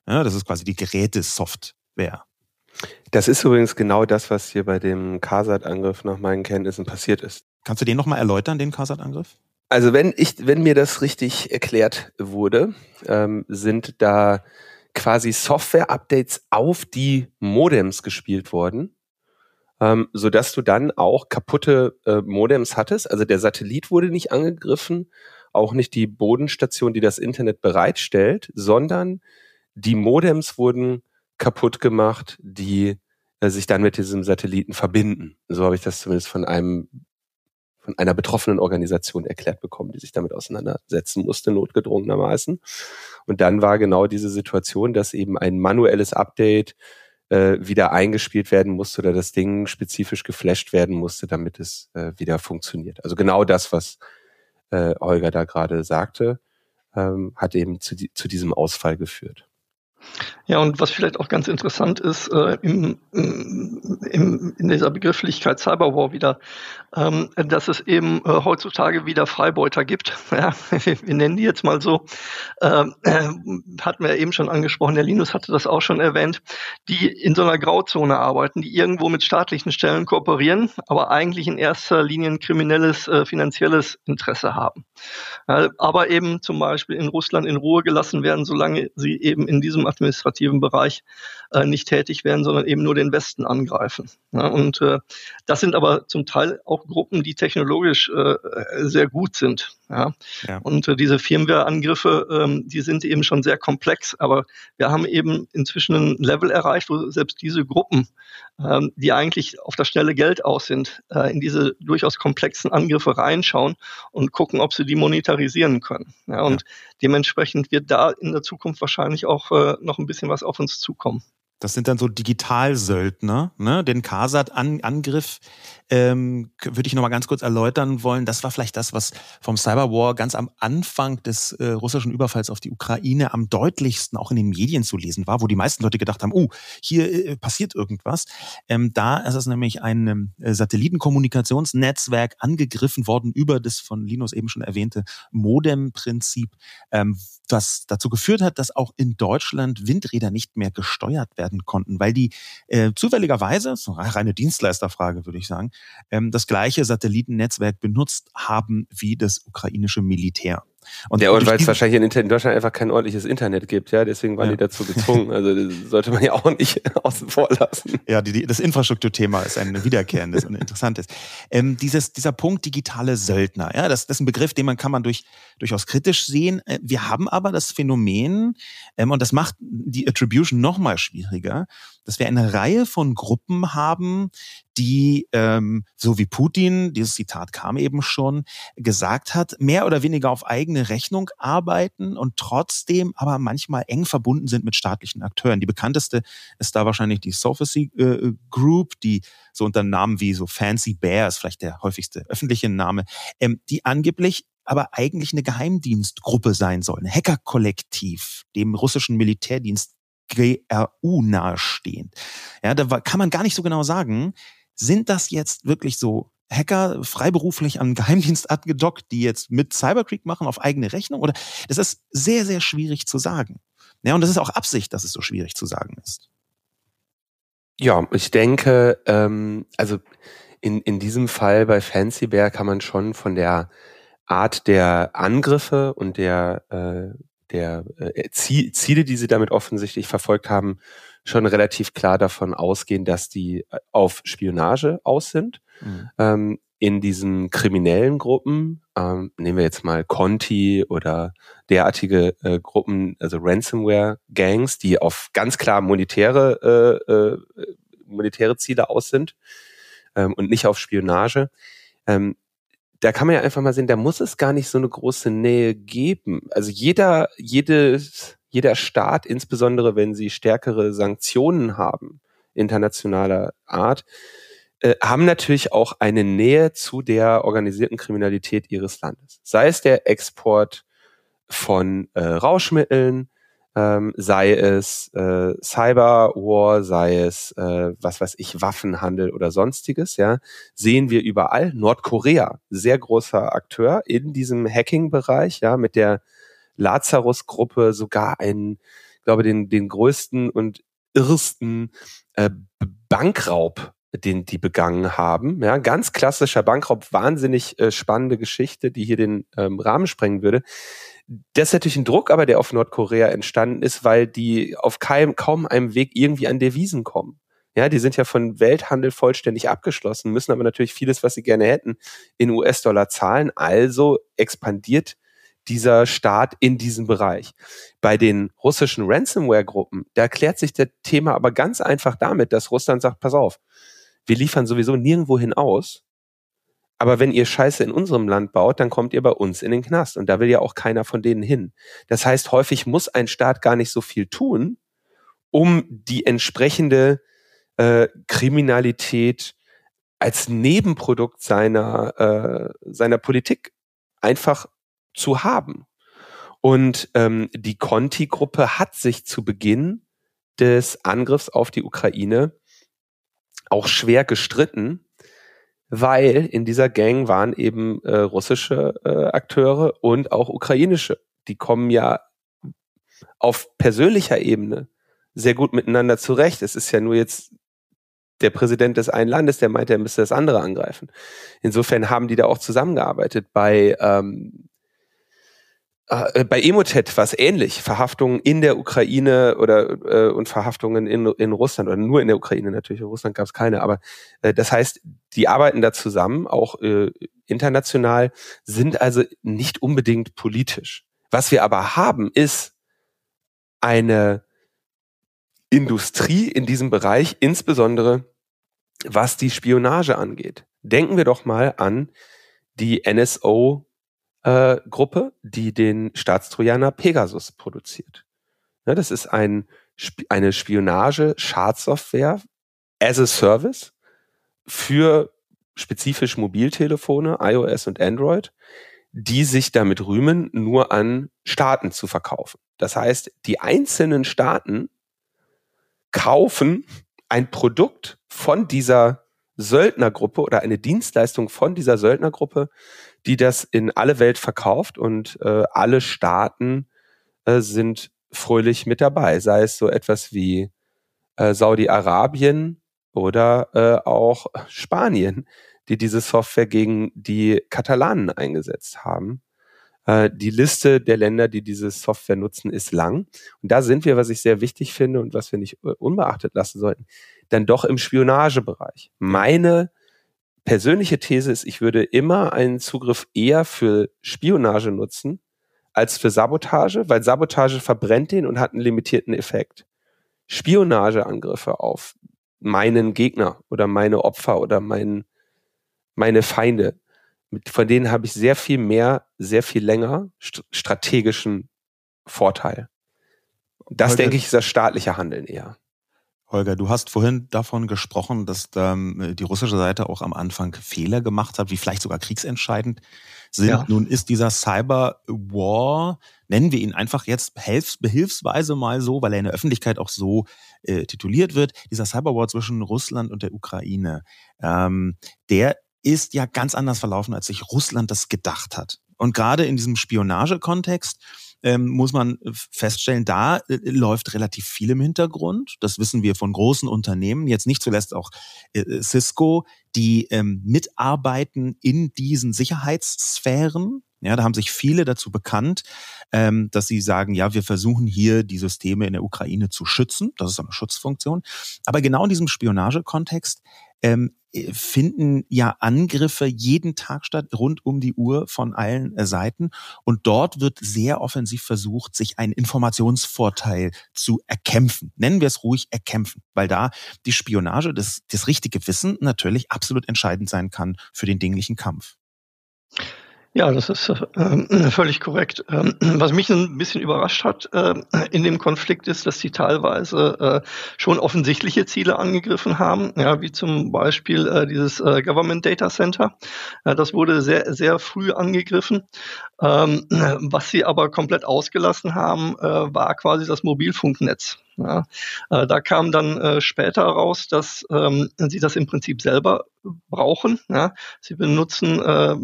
Ja, das ist quasi die Gerätesoftware. Das ist übrigens genau das, was hier bei dem CASAT-Angriff nach meinen Kenntnissen passiert ist. Kannst du den nochmal erläutern, den CASAT-Angriff? Also wenn ich, wenn mir das richtig erklärt wurde, ähm, sind da quasi Software-Updates auf die Modems gespielt worden, ähm, so dass du dann auch kaputte äh, Modems hattest. Also der Satellit wurde nicht angegriffen, auch nicht die Bodenstation, die das Internet bereitstellt, sondern die Modems wurden kaputt gemacht, die äh, sich dann mit diesem Satelliten verbinden. So habe ich das zumindest von einem von einer betroffenen Organisation erklärt bekommen, die sich damit auseinandersetzen musste, notgedrungenermaßen. Und dann war genau diese Situation, dass eben ein manuelles Update äh, wieder eingespielt werden musste oder das Ding spezifisch geflasht werden musste, damit es äh, wieder funktioniert. Also genau das, was äh, Holger da gerade sagte, ähm, hat eben zu, zu diesem Ausfall geführt. Ja, und was vielleicht auch ganz interessant ist, äh, im, im, in dieser Begrifflichkeit Cyberwar wieder, ähm, dass es eben äh, heutzutage wieder Freibeuter gibt. Ja, wir nennen die jetzt mal so. Ähm, äh, hatten wir eben schon angesprochen, der Linus hatte das auch schon erwähnt, die in so einer Grauzone arbeiten, die irgendwo mit staatlichen Stellen kooperieren, aber eigentlich in erster Linie ein kriminelles, äh, finanzielles Interesse haben. Äh, aber eben zum Beispiel in Russland in Ruhe gelassen werden, solange sie eben in diesem administrativen Bereich äh, nicht tätig werden, sondern eben nur den Westen angreifen. Ja, und äh, das sind aber zum Teil auch Gruppen, die technologisch äh, sehr gut sind. Ja. ja. Und äh, diese Firmware-Angriffe, ähm, die sind eben schon sehr komplex, aber wir haben eben inzwischen ein Level erreicht, wo selbst diese Gruppen, ähm, die eigentlich auf das schnelle Geld aus sind, äh, in diese durchaus komplexen Angriffe reinschauen und gucken, ob sie die monetarisieren können. Ja, und ja. dementsprechend wird da in der Zukunft wahrscheinlich auch äh, noch ein bisschen was auf uns zukommen. Das sind dann so Digitalsöldner, ne? Den Kasat-Angriff ähm, würde ich nochmal ganz kurz erläutern wollen. Das war vielleicht das, was vom Cyberwar ganz am Anfang des äh, russischen Überfalls auf die Ukraine am deutlichsten auch in den Medien zu lesen war, wo die meisten Leute gedacht haben, oh, hier äh, passiert irgendwas. Ähm, da ist es nämlich ein äh, Satellitenkommunikationsnetzwerk angegriffen worden über das von Linus eben schon erwähnte Modem-Prinzip, ähm, das dazu geführt hat, dass auch in Deutschland Windräder nicht mehr gesteuert werden konnten, weil die äh, zufälligerweise, so eine reine Dienstleisterfrage würde ich sagen, ähm, das gleiche Satellitennetzwerk benutzt haben wie das ukrainische Militär. Und ja, und weil es wahrscheinlich in, in, Deutschland einfach kein ordentliches Internet gibt, ja, deswegen waren ja. die dazu gezwungen. Also das sollte man ja auch nicht außen vor lassen. Ja, die, die, das Infrastrukturthema ist ein wiederkehrendes und interessantes. Ähm, dieses, dieser Punkt digitale Söldner, ja, das, das ist ein Begriff, den man kann man durch, durchaus kritisch sehen. Äh, wir haben aber das Phänomen, ähm, und das macht die Attribution noch mal schwieriger, dass wir eine Reihe von Gruppen haben, die, ähm, so wie Putin, dieses Zitat kam eben schon, gesagt hat, mehr oder weniger auf eigene Rechnung arbeiten und trotzdem aber manchmal eng verbunden sind mit staatlichen Akteuren. Die bekannteste ist da wahrscheinlich die Sophacy äh, Group, die so unter Namen wie so Fancy Bear ist vielleicht der häufigste öffentliche Name, ähm, die angeblich aber eigentlich eine Geheimdienstgruppe sein soll, ein Hackerkollektiv, dem russischen Militärdienst GRU nahestehend. Ja, da kann man gar nicht so genau sagen, sind das jetzt wirklich so Hacker freiberuflich an Geheimdienst angedockt, die jetzt mit Cybercreek machen auf eigene Rechnung? Oder das ist sehr, sehr schwierig zu sagen. Ja, und das ist auch Absicht, dass es so schwierig zu sagen ist. Ja, ich denke, ähm, also in, in diesem Fall bei Fancy Bear kann man schon von der Art der Angriffe und der, äh, der äh, Ziele, die sie damit offensichtlich verfolgt haben, schon relativ klar davon ausgehen, dass die äh, auf Spionage aus sind. Mhm. Ähm, in diesen kriminellen Gruppen, ähm, nehmen wir jetzt mal Conti oder derartige äh, Gruppen, also Ransomware-Gangs, die auf ganz klar monetäre, äh, äh, monetäre Ziele aus sind ähm, und nicht auf Spionage. Ähm, da kann man ja einfach mal sehen, da muss es gar nicht so eine große Nähe geben. Also jeder, jedes, jeder Staat, insbesondere wenn sie stärkere Sanktionen haben, internationaler Art, äh, haben natürlich auch eine Nähe zu der organisierten Kriminalität ihres Landes. Sei es der Export von äh, Rauschmitteln, ähm, sei es äh, Cyberwar, sei es äh, was weiß ich Waffenhandel oder sonstiges, ja, sehen wir überall. Nordkorea, sehr großer Akteur in diesem Hacking-Bereich, ja, mit der Lazarus-Gruppe sogar einen, glaube den, den größten und irrsten äh, Bankraub den die begangen haben. Ja, ganz klassischer Bankraub, wahnsinnig äh, spannende Geschichte, die hier den ähm, Rahmen sprengen würde. Das ist natürlich ein Druck, aber der auf Nordkorea entstanden ist, weil die auf keinem, kaum einem Weg irgendwie an Devisen kommen. Ja, die sind ja von Welthandel vollständig abgeschlossen, müssen aber natürlich vieles, was sie gerne hätten, in US-Dollar zahlen. Also expandiert dieser Staat in diesem Bereich. Bei den russischen Ransomware-Gruppen, da erklärt sich das Thema aber ganz einfach damit, dass Russland sagt, pass auf, wir liefern sowieso nirgendwo hin aus, aber wenn ihr Scheiße in unserem Land baut, dann kommt ihr bei uns in den Knast. Und da will ja auch keiner von denen hin. Das heißt, häufig muss ein Staat gar nicht so viel tun, um die entsprechende äh, Kriminalität als Nebenprodukt seiner, äh, seiner Politik einfach zu haben. Und ähm, die Conti-Gruppe hat sich zu Beginn des Angriffs auf die Ukraine auch schwer gestritten, weil in dieser Gang waren eben äh, russische äh, Akteure und auch ukrainische. Die kommen ja auf persönlicher Ebene sehr gut miteinander zurecht. Es ist ja nur jetzt der Präsident des einen Landes, der meint, er müsste das andere angreifen. Insofern haben die da auch zusammengearbeitet. Bei, ähm, äh, bei Emotet war es ähnlich. Verhaftungen in der Ukraine oder äh, und Verhaftungen in, in Russland oder nur in der Ukraine natürlich. In Russland gab es keine. Aber äh, das heißt, die arbeiten da zusammen, auch äh, international, sind also nicht unbedingt politisch. Was wir aber haben, ist eine Industrie in diesem Bereich, insbesondere was die Spionage angeht. Denken wir doch mal an die NSO-Gruppe, äh, die den Staatstrojaner Pegasus produziert. Ja, das ist ein, eine Spionage-Schadsoftware as a Service für spezifisch Mobiltelefone, iOS und Android, die sich damit rühmen, nur an Staaten zu verkaufen. Das heißt, die einzelnen Staaten kaufen ein Produkt von dieser Söldnergruppe oder eine Dienstleistung von dieser Söldnergruppe, die das in alle Welt verkauft und äh, alle Staaten äh, sind fröhlich mit dabei, sei es so etwas wie äh, Saudi-Arabien oder äh, auch Spanien, die diese Software gegen die Katalanen eingesetzt haben. Äh, die Liste der Länder, die diese Software nutzen, ist lang. Und da sind wir, was ich sehr wichtig finde und was wir nicht äh, unbeachtet lassen sollten, dann doch im Spionagebereich. Meine persönliche These ist, ich würde immer einen Zugriff eher für Spionage nutzen als für Sabotage, weil Sabotage verbrennt den und hat einen limitierten Effekt. Spionageangriffe auf meinen Gegner oder meine Opfer oder mein, meine Feinde mit, von denen habe ich sehr viel mehr, sehr viel länger st strategischen Vorteil. Das, denke ich, ist das staatliche Handeln eher. Holger, du hast vorhin davon gesprochen, dass ähm, die russische Seite auch am Anfang Fehler gemacht hat, wie vielleicht sogar kriegsentscheidend sind. Ja. Nun ist dieser Cyber War, nennen wir ihn einfach jetzt behilfsweise mal so, weil er in der Öffentlichkeit auch so äh, tituliert wird, dieser Cyber War zwischen Russland und der Ukraine, ähm, der ist ja ganz anders verlaufen, als sich Russland das gedacht hat. Und gerade in diesem Spionagekontext ähm, muss man feststellen, da äh, läuft relativ viel im Hintergrund. Das wissen wir von großen Unternehmen, jetzt nicht zuletzt auch äh, Cisco, die ähm, mitarbeiten in diesen Sicherheitssphären. Ja, da haben sich viele dazu bekannt, ähm, dass sie sagen, ja, wir versuchen hier die Systeme in der Ukraine zu schützen. Das ist eine Schutzfunktion. Aber genau in diesem Spionagekontext ähm, finden ja Angriffe jeden Tag statt, rund um die Uhr von allen äh, Seiten. Und dort wird sehr offensiv versucht, sich einen Informationsvorteil zu erkämpfen. Nennen wir es ruhig erkämpfen, weil da die Spionage, das, das richtige Wissen natürlich absolut entscheidend sein kann für den dinglichen Kampf. Ja, das ist äh, völlig korrekt. Ähm, was mich ein bisschen überrascht hat äh, in dem Konflikt ist, dass sie teilweise äh, schon offensichtliche Ziele angegriffen haben, ja, wie zum Beispiel äh, dieses äh, Government Data Center. das wurde sehr, sehr früh angegriffen. Ähm, was sie aber komplett ausgelassen haben, äh, war quasi das Mobilfunknetz. Ja, äh, da kam dann äh, später raus, dass ähm, sie das im Prinzip selber brauchen. Ja. Sie benutzen äh,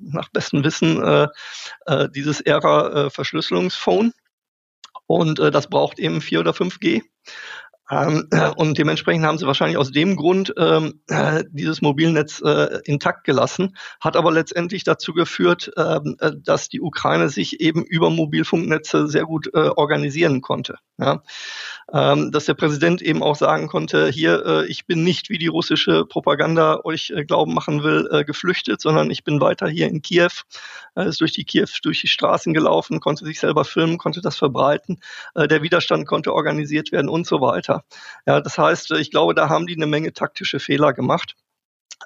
nach bestem Wissen äh, äh, dieses ERA-Verschlüsselungsphone und äh, das braucht eben 4 oder 5G. Ähm, äh, und dementsprechend haben sie wahrscheinlich aus dem Grund ähm, äh, dieses Mobilnetz äh, intakt gelassen, hat aber letztendlich dazu geführt, ähm, äh, dass die Ukraine sich eben über Mobilfunknetze sehr gut äh, organisieren konnte. Ja? ähm, dass der Präsident eben auch sagen konnte, hier, äh, ich bin nicht, wie die russische Propaganda euch äh, glauben machen will, geflüchtet, sondern ich bin weiter hier in Kiew, ist durch die Kiew, durch die Straßen gelaufen, konnte sich selber filmen, konnte das verbreiten, der Widerstand konnte organisiert werden und so weiter. Ja, das heißt, ich glaube, da haben die eine Menge taktische Fehler gemacht.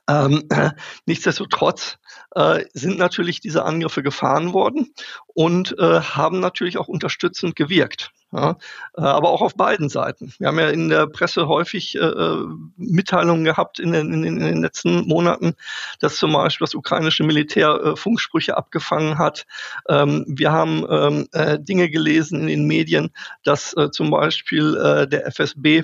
Ähm, äh, nichtsdestotrotz äh, sind natürlich diese Angriffe gefahren worden und äh, haben natürlich auch unterstützend gewirkt. Ja, äh, aber auch auf beiden Seiten. Wir haben ja in der Presse häufig äh, äh Mitteilungen gehabt in den, in, den, letzten Monaten, dass zum Beispiel das ukrainische Militär Funksprüche abgefangen hat. Ähm, wir haben ähm, äh, Dinge gelesen in den Medien, dass zum Beispiel der FSB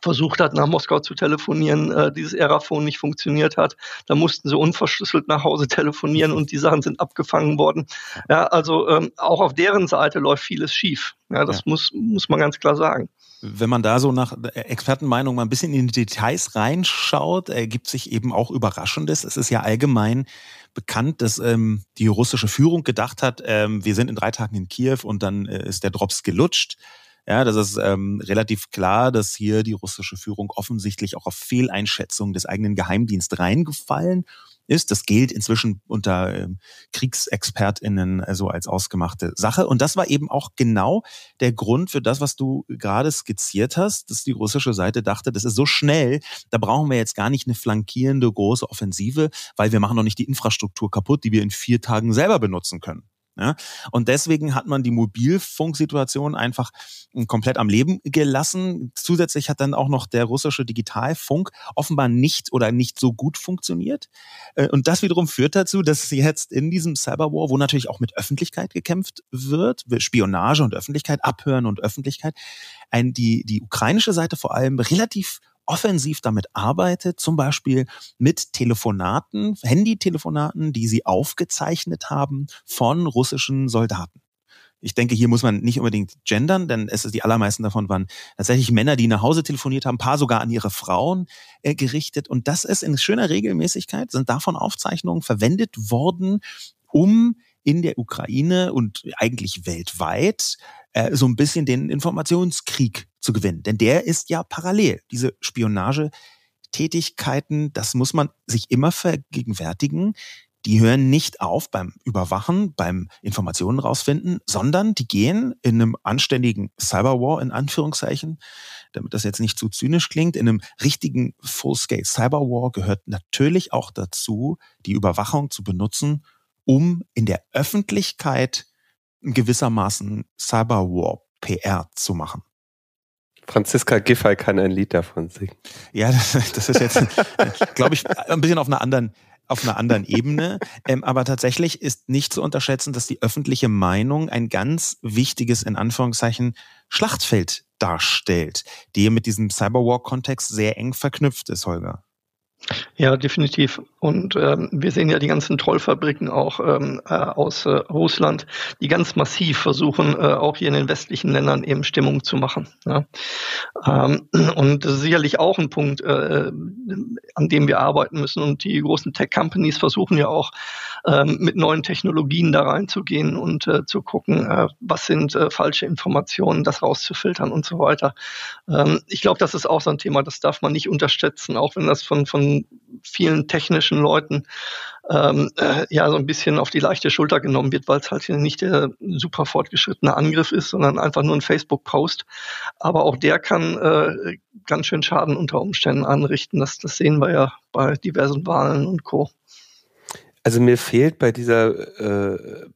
versucht hat, nach Moskau zu telefonieren, äh, dieses Aerafon nicht funktioniert hat. Da mussten sie unverschlüsselt nach Hause telefonieren und die Sachen sind abgefangen worden. Ja, also ähm, auch auf deren Seite läuft vieles schief. Ja, das ja. muss, muss man ganz klar sagen. Wenn man da so nach Expertenmeinung mal ein bisschen in die Details reinschaut, ergibt sich eben auch Überraschendes. Es ist ja allgemein bekannt, dass ähm, die russische Führung gedacht hat, ähm, wir sind in drei Tagen in Kiew und dann äh, ist der Drops gelutscht. Ja, das ist ähm, relativ klar, dass hier die russische Führung offensichtlich auch auf Fehleinschätzung des eigenen Geheimdienstes reingefallen ist. Das gilt inzwischen unter ähm, KriegsexpertInnen so als ausgemachte Sache. Und das war eben auch genau der Grund für das, was du gerade skizziert hast, dass die russische Seite dachte, das ist so schnell, da brauchen wir jetzt gar nicht eine flankierende große Offensive, weil wir machen doch nicht die Infrastruktur kaputt, die wir in vier Tagen selber benutzen können. Ja? Und deswegen hat man die Mobilfunksituation einfach hm, komplett am Leben gelassen. Zusätzlich hat dann auch noch der russische Digitalfunk offenbar nicht oder nicht so gut funktioniert. Äh, und das wiederum führt dazu, dass jetzt in diesem Cyberwar, wo natürlich auch mit Öffentlichkeit gekämpft wird, Spionage und Öffentlichkeit, Abhören und Öffentlichkeit, ein, die, die ukrainische Seite vor allem relativ offensiv damit arbeitet, zum Beispiel mit Telefonaten, Handytelefonaten, die sie aufgezeichnet haben von russischen Soldaten. Ich denke, hier muss man nicht unbedingt gendern, denn es ist die allermeisten davon waren tatsächlich Männer, die nach Hause telefoniert haben, paar sogar an ihre Frauen äh, gerichtet. Und das ist in schöner Regelmäßigkeit, sind davon Aufzeichnungen verwendet worden, um in der Ukraine und eigentlich weltweit äh, so ein bisschen den Informationskrieg zu gewinnen. Denn der ist ja parallel. Diese Spionagetätigkeiten, das muss man sich immer vergegenwärtigen. Die hören nicht auf beim Überwachen, beim Informationen rausfinden, sondern die gehen in einem anständigen Cyberwar in Anführungszeichen, damit das jetzt nicht zu zynisch klingt, in einem richtigen Full-Scale Cyberwar gehört natürlich auch dazu, die Überwachung zu benutzen, um in der Öffentlichkeit gewissermaßen Cyberwar PR zu machen. Franziska Giffey kann ein Lied davon singen. Ja, das, das ist jetzt, glaube ich, ein bisschen auf einer anderen, auf einer anderen Ebene. Ähm, aber tatsächlich ist nicht zu unterschätzen, dass die öffentliche Meinung ein ganz wichtiges, in Anführungszeichen, Schlachtfeld darstellt, die mit diesem Cyberwar-Kontext sehr eng verknüpft ist, Holger. Ja, definitiv. Und ähm, wir sehen ja die ganzen Trollfabriken auch ähm, äh, aus äh, Russland, die ganz massiv versuchen, äh, auch hier in den westlichen Ländern eben Stimmung zu machen. Ja. Ähm, und das ist sicherlich auch ein Punkt, äh, an dem wir arbeiten müssen. Und die großen Tech-Companies versuchen ja auch ähm, mit neuen Technologien da reinzugehen und äh, zu gucken, äh, was sind äh, falsche Informationen, das rauszufiltern und so weiter. Ähm, ich glaube, das ist auch so ein Thema, das darf man nicht unterschätzen, auch wenn das von, von vielen technischen Leuten ähm, äh, ja so ein bisschen auf die leichte Schulter genommen wird, weil es halt hier nicht der super fortgeschrittene Angriff ist, sondern einfach nur ein Facebook-Post. Aber auch der kann äh, ganz schön Schaden unter Umständen anrichten. Das, das sehen wir ja bei diversen Wahlen und Co. Also mir fehlt bei dieser, äh,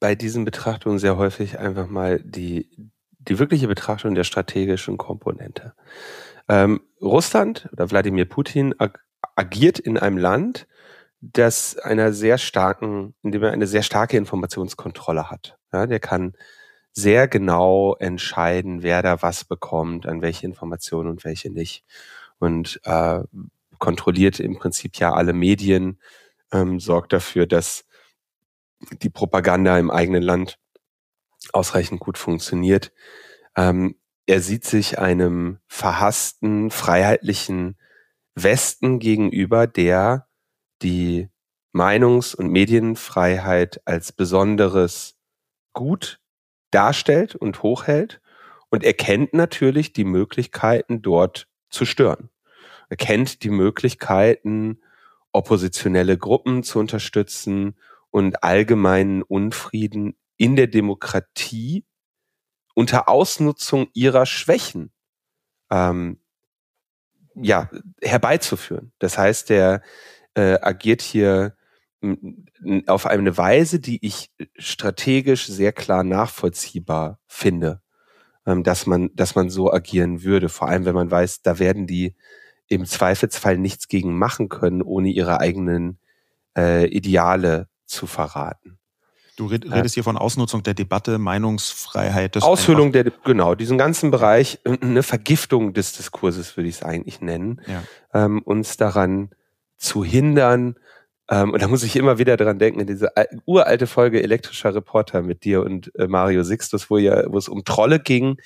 bei diesen Betrachtungen sehr häufig einfach mal die, die wirkliche Betrachtung der strategischen Komponente. Ähm, Russland oder Wladimir Putin ag agiert in einem Land, das einer sehr starken, in dem er eine sehr starke Informationskontrolle hat. Ja, der kann sehr genau entscheiden, wer da was bekommt, an welche Informationen und welche nicht. Und äh, kontrolliert im Prinzip ja alle Medien, ähm, sorgt dafür, dass die Propaganda im eigenen Land ausreichend gut funktioniert. Ähm, er sieht sich einem verhassten, freiheitlichen Westen gegenüber, der die Meinungs- und Medienfreiheit als besonderes Gut darstellt und hochhält und erkennt natürlich die Möglichkeiten, dort zu stören. Er kennt die Möglichkeiten, oppositionelle Gruppen zu unterstützen und allgemeinen Unfrieden in der Demokratie unter Ausnutzung ihrer Schwächen ähm, ja, herbeizuführen. Das heißt, der äh, agiert hier auf eine Weise, die ich strategisch sehr klar nachvollziehbar finde. ähm, dass man, dass man so agieren würde. Vor allem, wenn man weiß, da werden die im Zweifelsfall nichts gegen machen können, ohne ihre eigenen äh, Ideale zu verraten. Du redest hier von Ausnutzung der Debatte, Meinungsfreiheit. Aushöhlung der, genau, diesen ganzen Bereich, äh, eine Vergiftung des Diskurses würde ich es eigentlich nennen, ja. ähm, uns daran zu hindern, ähm, und da muss ich immer wieder dran denken, in diese uralte Folge elektrischer Reporter mit dir und äh, Mario Sixtus, wo ja, wo es um Trolle ging,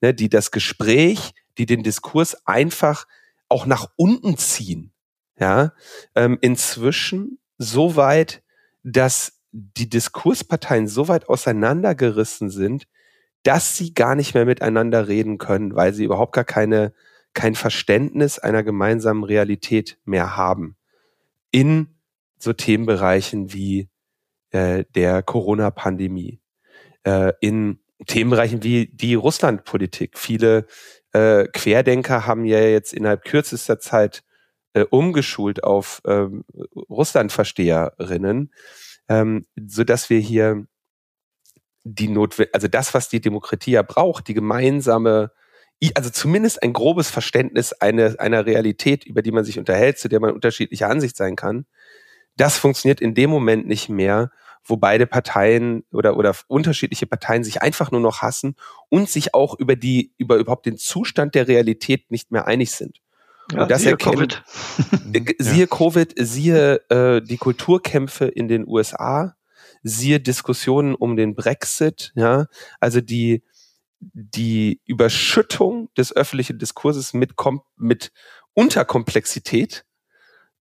ne, die das Gespräch, die den Diskurs einfach auch nach unten ziehen. Ja, ähm, inzwischen so weit, dass die Diskursparteien so weit auseinandergerissen sind, dass sie gar nicht mehr miteinander reden können, weil sie überhaupt gar keine, kein Verständnis einer gemeinsamen Realität mehr haben. In so Themenbereichen wie äh, der Corona-Pandemie, äh, in Themenbereichen wie die Russlandpolitik. Viele äh, Querdenker haben ja jetzt innerhalb kürzester Zeit äh, umgeschult auf ähm, Russlandversteherinnen, ähm, so dass wir hier die Notwendigkeit, also das, was die Demokratie ja braucht, die gemeinsame, also zumindest ein grobes Verständnis einer, einer Realität, über die man sich unterhält, zu der man unterschiedlicher Ansicht sein kann, das funktioniert in dem Moment nicht mehr, wo beide Parteien oder, oder unterschiedliche Parteien sich einfach nur noch hassen und sich auch über die, über überhaupt den Zustand der Realität nicht mehr einig sind. Ja, und das siehe erkennt, Covid. siehe ja. Covid, siehe äh, die Kulturkämpfe in den USA, siehe Diskussionen um den Brexit, ja, also die, die Überschüttung des öffentlichen Diskurses mit, mit Unterkomplexität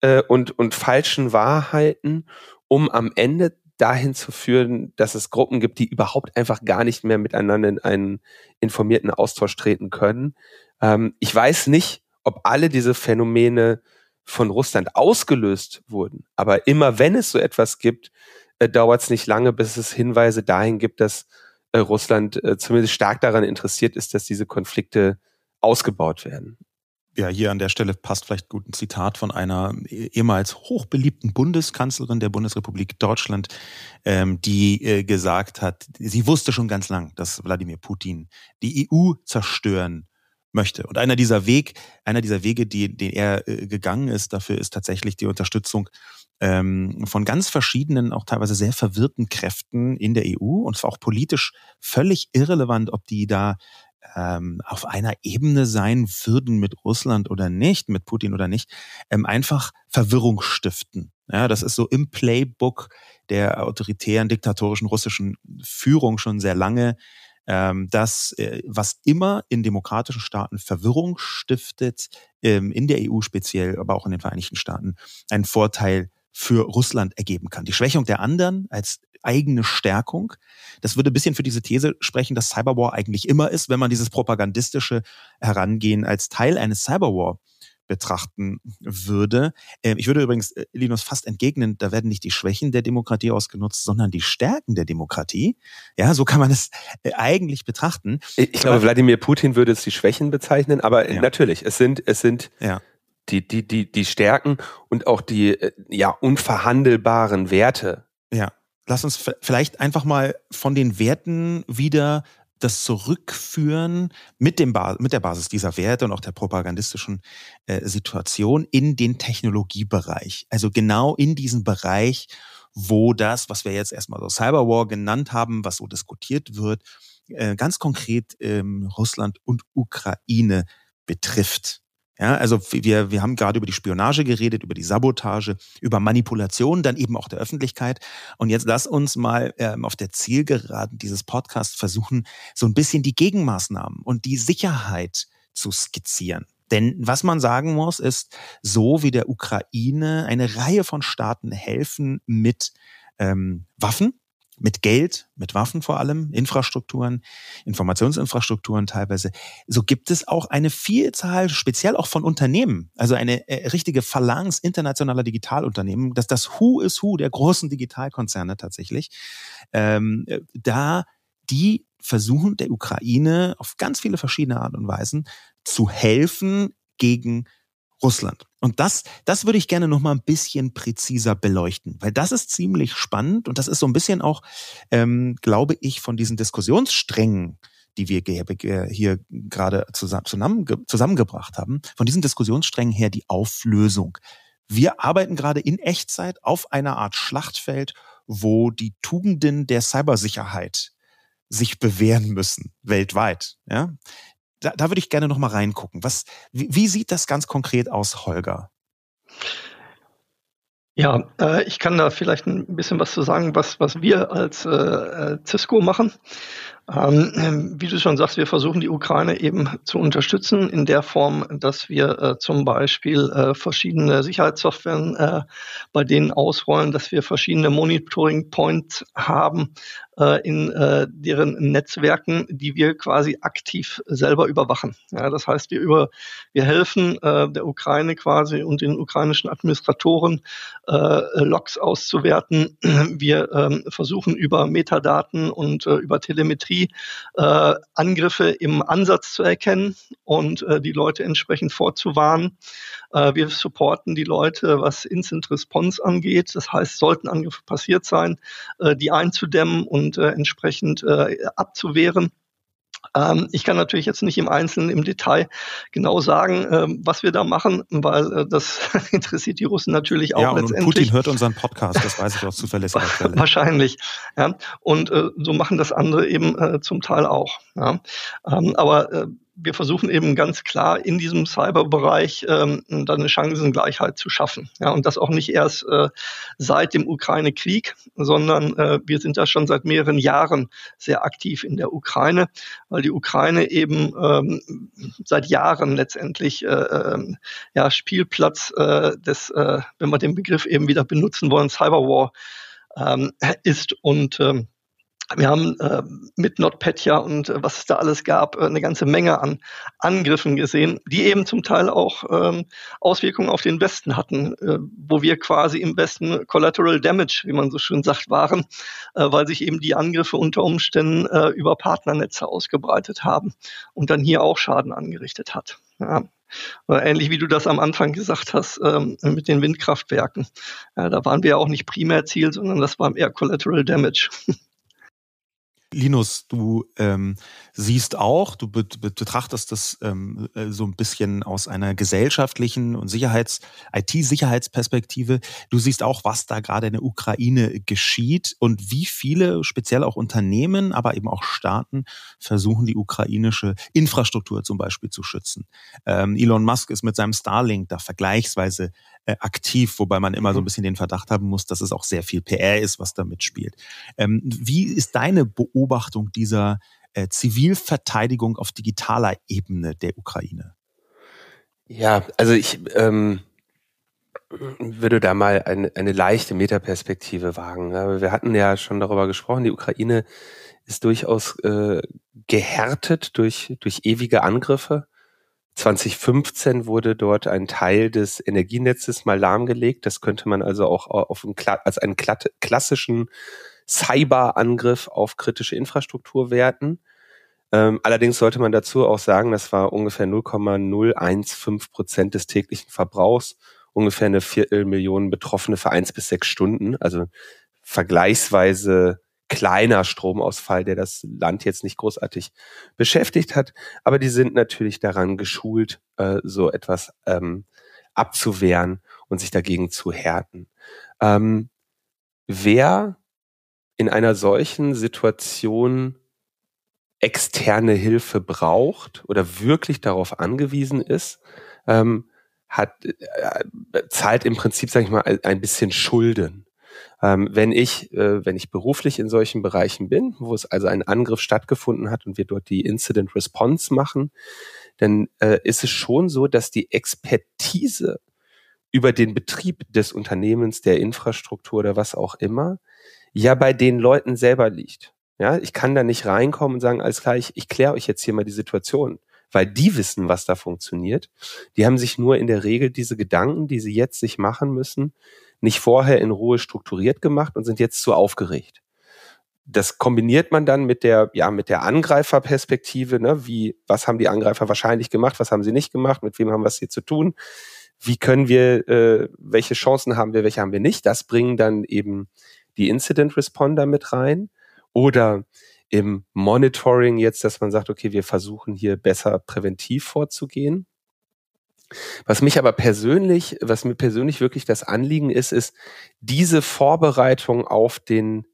äh, und, und falschen Wahrheiten, um am Ende dahin zu führen, dass es Gruppen gibt, die überhaupt einfach gar nicht mehr miteinander in einen informierten Austausch treten können. Ähm, ich weiß nicht, ob alle diese Phänomene von Russland ausgelöst wurden. Aber immer wenn es so etwas gibt, äh, dauert es nicht lange, bis es Hinweise dahin gibt, dass äh, Russland äh, zumindest stark daran interessiert ist, dass diese Konflikte ausgebaut werden. Ja, hier an der Stelle passt vielleicht gut ein Zitat von einer ehemals hochbeliebten Bundeskanzlerin der Bundesrepublik Deutschland, ähm, die äh, gesagt hat, sie wusste schon ganz lang, dass Wladimir Putin die EU zerstören möchte. Und einer dieser Weg, einer dieser Wege, die, den er äh, gegangen ist, dafür ist tatsächlich die Unterstützung ähm, von ganz verschiedenen, auch teilweise sehr verwirrten Kräften in der EU. Und es war auch politisch völlig irrelevant, ob die da ähm, auf einer Ebene sein würden mit Russland oder nicht, mit Putin oder nicht, ähm, einfach Verwirrung stiften. Ja, das ist so im Playbook der autoritären, diktatorischen russischen Führung schon sehr lange, ähm, dass äh, was immer in demokratischen Staaten Verwirrung stiftet, in der EU speziell, aber auch in den Vereinigten Staaten, einen Vorteil für Russland ergeben kann. Die Schwächung der anderen als eigene Stärkung. Das würde ein bisschen für diese These sprechen, dass Cyberwar eigentlich immer ist, wenn man dieses propagandistische Herangehen als Teil eines Cyberwar betrachten würde. Ähm, ich würde übrigens äh, Linus fast entgegnen, da werden nicht die Schwächen der Demokratie ausgenutzt, sondern die Stärken der Demokratie. Ja, so kann man es äh, eigentlich betrachten. Ich glaube, Wladimir Putin würde es die Schwächen bezeichnen, aber ja. natürlich, es sind, es sind ja. Die, die, die, die Stärken und auch die, äh, ja, unverhandelbaren Werte. Ja lass uns vielleicht einfach mal von den Werten wieder das zurückführen mit, dem ba mit der Basis dieser Werte und auch der propagandistischen äh, Situation in den Technologiebereich. Also genau in diesen Bereich, wo das, was wir jetzt erstmal so Cyberwar genannt haben, was so diskutiert wird, äh, ganz konkret ähm, Russland und Ukraine betrifft. Ja, also wir, wir haben gerade über die Spionage geredet, über die Sabotage, über Manipulation, dann eben auch der Öffentlichkeit. Und jetzt lass uns mal ähm, auf der Zielgeraden dieses Podcasts versuchen, so ein bisschen die Gegenmaßnahmen und die Sicherheit zu skizzieren. Denn was man sagen muss, ist, so wie der Ukraine eine Reihe von Staaten helfen mit ähm, Waffen, mit Geld, mit Waffen vor allem, Infrastrukturen, Informationsinfrastrukturen teilweise, so gibt es auch eine Vielzahl, speziell auch von Unternehmen, also eine äh, richtige Phalanx internationaler Digitalunternehmen, dass das Who is Who der großen Digitalkonzerne tatsächlich, ähm, äh, da die versuchen der Ukraine auf ganz viele verschiedene Art und Weisen zu helfen gegen Russland. Und das, das würde ich gerne noch mal ein bisschen präziser beleuchten, weil das ist ziemlich spannend und das ist so ein bisschen auch, ähm, glaube ich, von diesen Diskussionssträngen, die wir hier gerade zusammen, zusammengebracht haben, von diesen Diskussionssträngen her die Auflösung. Wir arbeiten gerade in Echtzeit auf einer Art Schlachtfeld, wo die Tugenden der Cybersicherheit sich bewähren müssen, weltweit. Ja? Da, da würde ich gerne noch mal reingucken. Was, wie, wie sieht das ganz konkret aus, Holger? Ja, äh, ich kann da vielleicht ein bisschen was zu sagen, was, was wir als äh, äh Cisco machen. Ähm, wie du schon sagst, wir versuchen die Ukraine eben zu unterstützen in der Form, dass wir äh, zum Beispiel äh, verschiedene Sicherheitssoftwaren äh, bei denen ausrollen, dass wir verschiedene Monitoring Points haben äh, in äh, deren Netzwerken, die wir quasi aktiv selber überwachen. Ja, das heißt, wir über wir helfen äh, der Ukraine quasi und den ukrainischen Administratoren Logs auszuwerten. Wir ähm, versuchen über Metadaten und über Telemetrie Äh, Angriffe im Ansatz zu erkennen und äh, die Leute entsprechend vorzuwarnen. Äh, wir supporten die Leute, was Instant Response angeht. Das heißt, sollten Angriffe passiert sein, die einzudämmen und entsprechend abzuwehren. Ähm, ich kann natürlich jetzt nicht im Einzelnen, im Detail genau sagen, ähm, was wir da machen, weil äh, das interessiert die Russen natürlich auch ja, und letztendlich. Putin hört unseren Podcast, das weiß ich aus zuverlässiger Quelle. Wahrscheinlich. Ja. Und äh, so machen das andere eben äh, zum Teil auch. Ja. Ähm, aber wir versuchen eben ganz klar in diesem Cyberbereich ähm, dann eine Chancengleichheit zu schaffen. Ja, und das auch nicht erst äh, seit dem Ukraine-Krieg, sondern äh, wir sind da schon seit mehreren Jahren sehr aktiv in der Ukraine, weil die Ukraine eben ähm, seit Jahren letztendlich äh, äh, ja, Spielplatz äh, des, äh, wenn wir den Begriff eben wieder benutzen wollen, Cyberwar ähm, ist und ähm, wir haben äh, mit NotPetya und äh, was es da alles gab, äh, eine ganze Menge an Angriffen gesehen, die eben zum Teil auch ähm, Auswirkungen auf den Westen hatten, äh, wo wir quasi im Westen Collateral Damage, wie man so schön sagt, waren, äh, weil sich eben die Angriffe unter Umständen äh, über Partnernetze ausgebreitet haben und dann hier auch Schaden angerichtet hat. Ja. Ähnlich wie du das am Anfang gesagt hast ähm, mit den Windkraftwerken. Ja, da waren wir auch nicht primär Ziel, sondern das war eher Collateral Damage. Linus, du ähm, siehst auch, du betrachtest das ähm, äh, so ein bisschen aus einer gesellschaftlichen und Sicherheits-, IT-Sicherheitsperspektive. Du siehst auch, was da gerade in der Ukraine geschieht und wie viele, speziell auch Unternehmen, aber eben auch Staaten, versuchen, die ukrainische Infrastruktur zum Beispiel zu schützen. Ähm, Elon Musk ist mit seinem Starlink da vergleichsweise äh, aktiv, wobei man immer so ein mhm. bisschen den Verdacht haben muss, dass es auch sehr viel PR ist, was da mitspielt. Ähm, wie ist deine Beobachtung dieser äh, Zivilverteidigung auf digitaler Ebene der Ukraine? Ja, also ich ähm, würde da mal eine, eine leichte Metaperspektive wagen. Wir hatten ja schon darüber gesprochen, die Ukraine ist durchaus äh, gehärtet durch, durch ewige Angriffe 2015 wurde dort ein Teil des Energienetzes mal lahmgelegt. Das könnte man also auch auf einen, als einen klassischen Cyberangriff auf kritische Infrastruktur werten. Ähm, allerdings sollte man dazu auch sagen, das war ungefähr 0,015 Prozent des täglichen Verbrauchs, ungefähr eine Viertelmillion Betroffene für eins bis sechs Stunden, also vergleichsweise kleiner Stromausfall, der das Land jetzt nicht großartig beschäftigt hat. Aber die sind natürlich daran geschult, äh, so etwas ähm, abzuwehren und sich dagegen zu härten. Ähm, wer in einer solchen Situation externe Hilfe braucht oder wirklich darauf angewiesen ist, ähm, hat, äh, zahlt im Prinzip, sage ich mal, ein bisschen Schulden. Ähm, wenn ich, äh, wenn ich beruflich in solchen Bereichen bin, wo es also ein Angriff stattgefunden hat und wir dort die Incident Response machen, dann äh, ist es schon so, dass die Expertise über den Betrieb des Unternehmens, der Infrastruktur oder was auch immer, ja bei den Leuten selber liegt. Ja, ich kann da nicht reinkommen und sagen, alles klar, ich, ich kläre euch jetzt hier mal die Situation, weil die wissen, was da funktioniert. Die haben sich nur in der Regel diese Gedanken, die sie jetzt sich machen müssen, nicht vorher in Ruhe strukturiert gemacht und sind jetzt zu aufgeregt. Das kombiniert man dann mit der, ja, mit der Angreiferperspektive, ne? wie, was haben die Angreifer wahrscheinlich gemacht, was haben sie nicht gemacht, mit wem haben wir es hier zu tun, wie können wir, äh, welche Chancen haben wir, welche haben wir nicht. Das bringen dann eben die Incident Responder mit rein. Oder im Monitoring jetzt, dass man sagt, okay, wir versuchen hier besser präventiv vorzugehen. Was mich aber persönlich, was mir persönlich wirklich das Anliegen ist, ist diese Vorbereitung auf den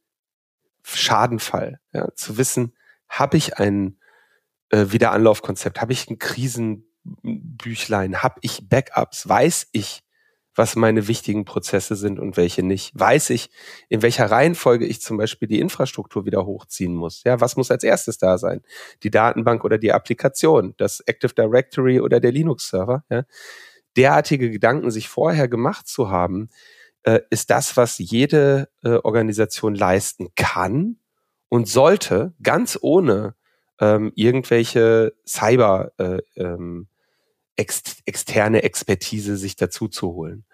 Schadenfall. Ja, zu wissen, habe ich ein äh, Wiederanlaufkonzept, habe ich ein Krisenbüchlein, habe ich Backups, weiß ich, was meine wichtigen Prozesse sind und welche nicht. Weiß ich, in welcher Reihenfolge ich zum Beispiel die Infrastruktur wieder hochziehen muss. Ja, was muss als erstes da sein? Die Datenbank oder die Applikation, das Active Directory oder der Linux-Server. Ja? Derartige Gedanken sich vorher gemacht zu haben, äh, ist das, was jede äh, Organisation leisten kann und sollte, ganz ohne ähm, irgendwelche Cyber äh, ähm, ex externe Expertise sich dazu zu holen.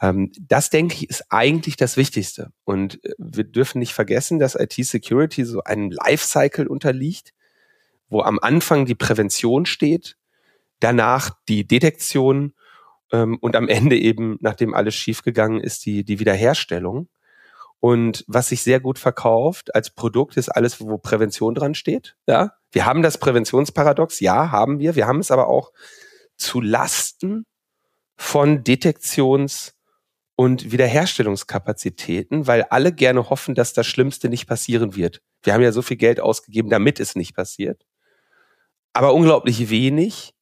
Ähm, das denke ich ist eigentlich das Wichtigste. Und äh, wir dürfen nicht vergessen, dass IT-Security so einem Lifecycle unterliegt, wo am Anfang die Prävention steht, danach die Detektion ähm, und am Ende eben, nachdem alles schiefgegangen ist, die, die Wiederherstellung. Und was sich sehr gut verkauft als Produkt ist alles, wo Prävention dran steht. Ja, wir haben das Präventionsparadox, ja, haben wir. Wir haben es aber auch zu Lasten von Detektions- und Wiederherstellungskapazitäten, weil alle gerne hoffen, dass das Schlimmste nicht passieren wird. Wir haben ja so viel Geld ausgegeben, damit es nicht passiert. Aber unglaublich wenig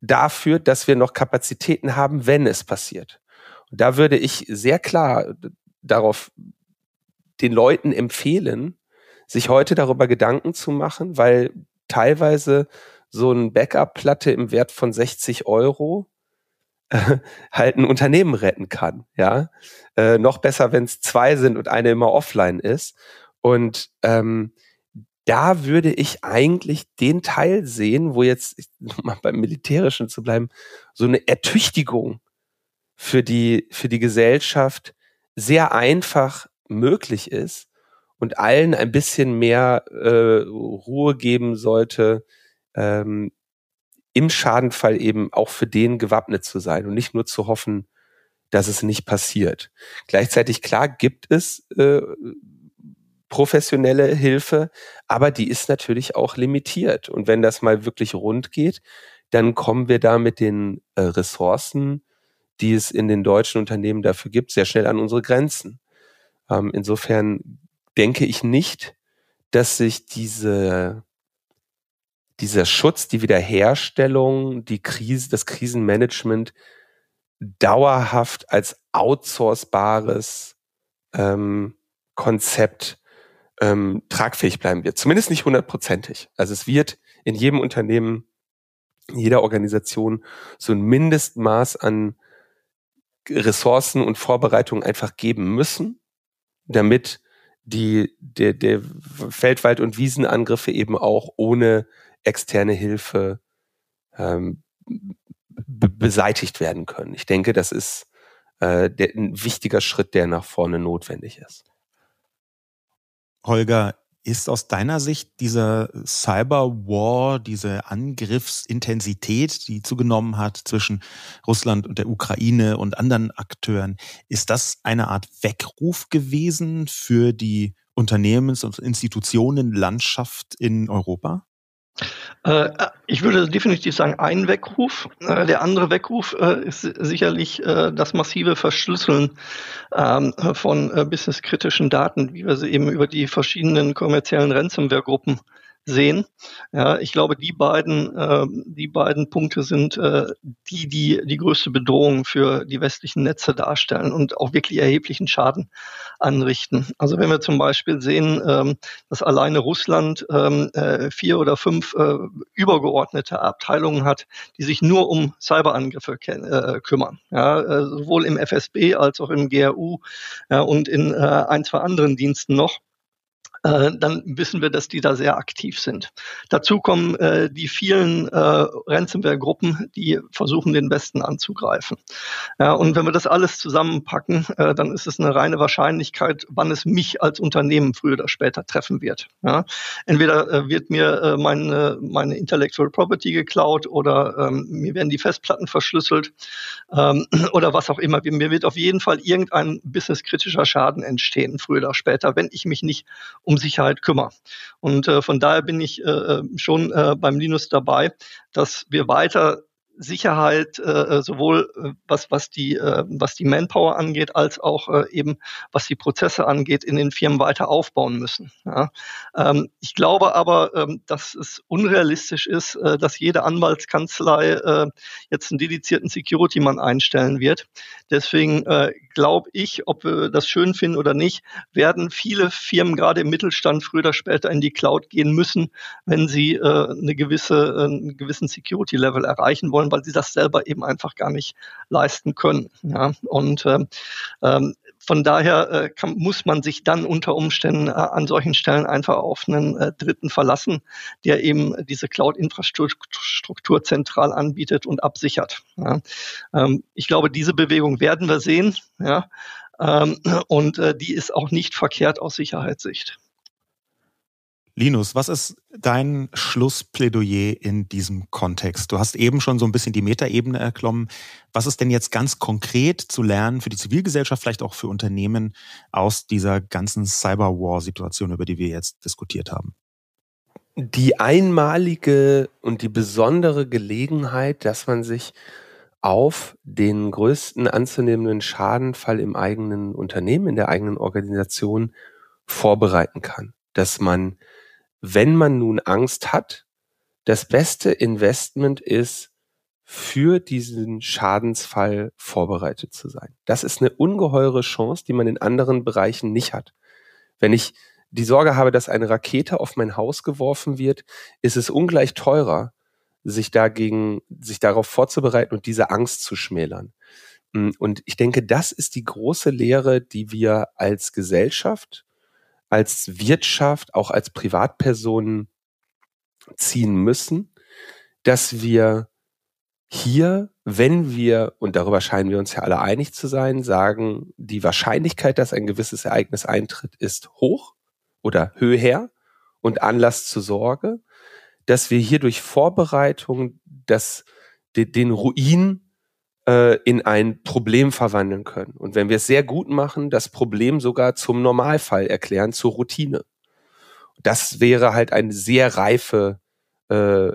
dafür, dass wir noch Kapazitäten haben, wenn es passiert. Und da würde ich sehr klar darauf den Leuten empfehlen, sich heute darüber Gedanken zu machen, weil teilweise so ein Backup-Platte im Wert von 60 Euro äh, halt ein Unternehmen retten kann. Ja, äh, noch besser, wenn es zwei sind und eine immer offline ist. Und ähm, da würde ich eigentlich den Teil sehen, wo jetzt, um beim Militärischen zu bleiben, so eine Ertüchtigung für die, für die Gesellschaft sehr einfach möglich ist und allen ein bisschen mehr äh, Ruhe geben sollte, ähm, im Schadenfall eben auch für den gewappnet zu sein und nicht nur zu hoffen, dass es nicht passiert. Gleichzeitig klar gibt es äh, professionelle Hilfe, aber die ist natürlich auch limitiert. Und wenn das mal wirklich rund geht, dann kommen wir da mit den äh, Ressourcen, die es in den deutschen Unternehmen dafür gibt, sehr schnell an unsere Grenzen. Ähm, insofern denke ich nicht, dass sich diese dieser Schutz, die Wiederherstellung, die Krise, das Krisenmanagement dauerhaft als outsourcebares ähm, Konzept ähm, tragfähig bleiben wird. Zumindest nicht hundertprozentig. Also es wird in jedem Unternehmen, in jeder Organisation so ein Mindestmaß an Ressourcen und Vorbereitungen einfach geben müssen, damit die, der, der Feldwald- und Wiesenangriffe eben auch ohne externe Hilfe ähm, beseitigt werden können. Ich denke, das ist äh, der, ein wichtiger Schritt, der nach vorne notwendig ist. Holger, ist aus deiner Sicht dieser Cyberwar, diese Angriffsintensität, die zugenommen hat zwischen Russland und der Ukraine und anderen Akteuren, ist das eine Art Weckruf gewesen für die Unternehmens- und Institutionenlandschaft in Europa? Äh, ich würde definitiv sagen, ein Weckruf. Äh, der andere Weckruf äh, ist sicherlich das massive Verschlüsseln ähm, von businesskritischen Daten, wie wir sie eben über die verschiedenen kommerziellen Ransomware-Gruppen sehen. Ja, ich glaube, die beiden, äh, die beiden Punkte sind äh, die, die die größte Bedrohung für die westlichen Netze darstellen und auch wirklich erheblichen Schaden anrichten. Also wenn wir zum Beispiel sehen, ähm, dass alleine Russland ähm, äh, vier oder fünf äh, übergeordnete Abteilungen hat, die sich nur um Cyberangriffe äh, kümmern, ja, äh, sowohl im FSB als auch im GRU ja, und in äh, ein, zwei anderen Diensten noch äh, dann wissen wir, dass die da sehr aktiv sind. Dazu kommen äh, die vielen äh, Ransomware-Gruppen, die versuchen, den Westen anzugreifen. Ja, und wenn wir das alles zusammenpacken, äh, dann ist es eine reine Wahrscheinlichkeit, wann es mich als Unternehmen früher oder später treffen wird. Ja, entweder äh, wird mir äh, meine, meine Intellectual Property geklaut oder ähm, mir werden die Festplatten verschlüsselt ähm, oder was auch immer. Mir wird auf jeden Fall irgendein businesskritischer Schaden entstehen, früher oder später, wenn ich mich nicht um um Sicherheit kümmere. Und äh, von daher bin ich äh, schon äh, beim Linus dabei, dass wir weiter Sicherheit äh, sowohl äh, was was die äh, was die Manpower angeht als auch äh, eben was die Prozesse angeht in den Firmen weiter aufbauen müssen. Ja. Ähm, ich glaube aber, ähm, dass es unrealistisch ist, äh, dass jede Anwaltskanzlei äh, jetzt einen dedizierten Security-Mann einstellen wird. Deswegen äh, glaube ich, ob wir das schön finden oder nicht, werden viele Firmen gerade im Mittelstand früher oder später in die Cloud gehen müssen, wenn sie äh, eine gewisse äh, einen gewissen Security-Level erreichen wollen wollen, weil sie das selber eben einfach gar nicht leisten können. Ja? Und ähm, ähm, von daher äh, kann, muss man sich dann unter Umständen äh, an solchen Stellen einfach auf einen äh, Dritten verlassen, der eben diese Cloud-Infrastruktur zentral anbietet und absichert. Ja. Ähm, ich glaube, diese Bewegung werden wir sehen. Ja. Ähm, und äh, die ist auch nicht verkehrt aus Sicherheitssicht. Linus, was ist dein Schlussplädoyer in diesem Kontext? Du hast eben schon so ein bisschen die Metaebene erklommen. Was ist denn jetzt ganz konkret zu lernen für die Zivilgesellschaft, vielleicht auch für Unternehmen aus dieser ganzen Cyberwar-Situation, über die wir jetzt diskutiert haben? Die einmalige und die besondere Gelegenheit, dass man sich auf den größten anzunehmenden Schadenfall im eigenen Unternehmen, in der eigenen Organisation vorbereiten kann. Dass man wenn man nun Angst hat, das beste Investment ist, für diesen Schadensfall vorbereitet zu sein. Das ist eine ungeheure Chance, die man in anderen Bereichen nicht hat. Wenn ich die Sorge habe, dass eine Rakete auf mein Haus geworfen wird, ist es ungleich teurer, sich dagegen, sich darauf vorzubereiten und diese Angst zu schmälern. Und ich denke, das ist die große Lehre, die wir als Gesellschaft als Wirtschaft, auch als Privatpersonen ziehen müssen, dass wir hier, wenn wir, und darüber scheinen wir uns ja alle einig zu sein, sagen, die Wahrscheinlichkeit, dass ein gewisses Ereignis eintritt, ist hoch oder höher und Anlass zur Sorge, dass wir hier durch Vorbereitung das, den Ruin äh, in ein Problem verwandeln können. Und wenn wir es sehr gut machen, das Problem sogar zum Normalfall erklären, zur Routine. Das wäre halt eine sehr reife äh,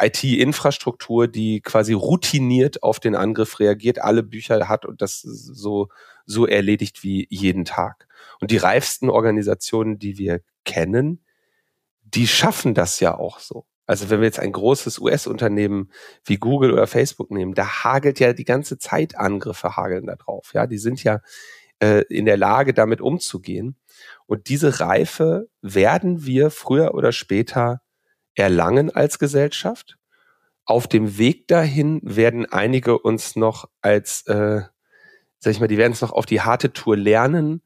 IT-Infrastruktur, die quasi routiniert auf den Angriff reagiert, alle Bücher hat und das so, so erledigt wie jeden Tag. Und die reifsten Organisationen, die wir kennen, die schaffen das ja auch so. Also wenn wir jetzt ein großes US-Unternehmen wie Google oder Facebook nehmen, da hagelt ja die ganze Zeit Angriffe hageln da drauf. Ja, die sind ja äh, in der Lage, damit umzugehen. Und diese Reife werden wir früher oder später erlangen als Gesellschaft. Auf dem Weg dahin werden einige uns noch als, äh, sag ich mal, die werden es noch auf die harte Tour lernen,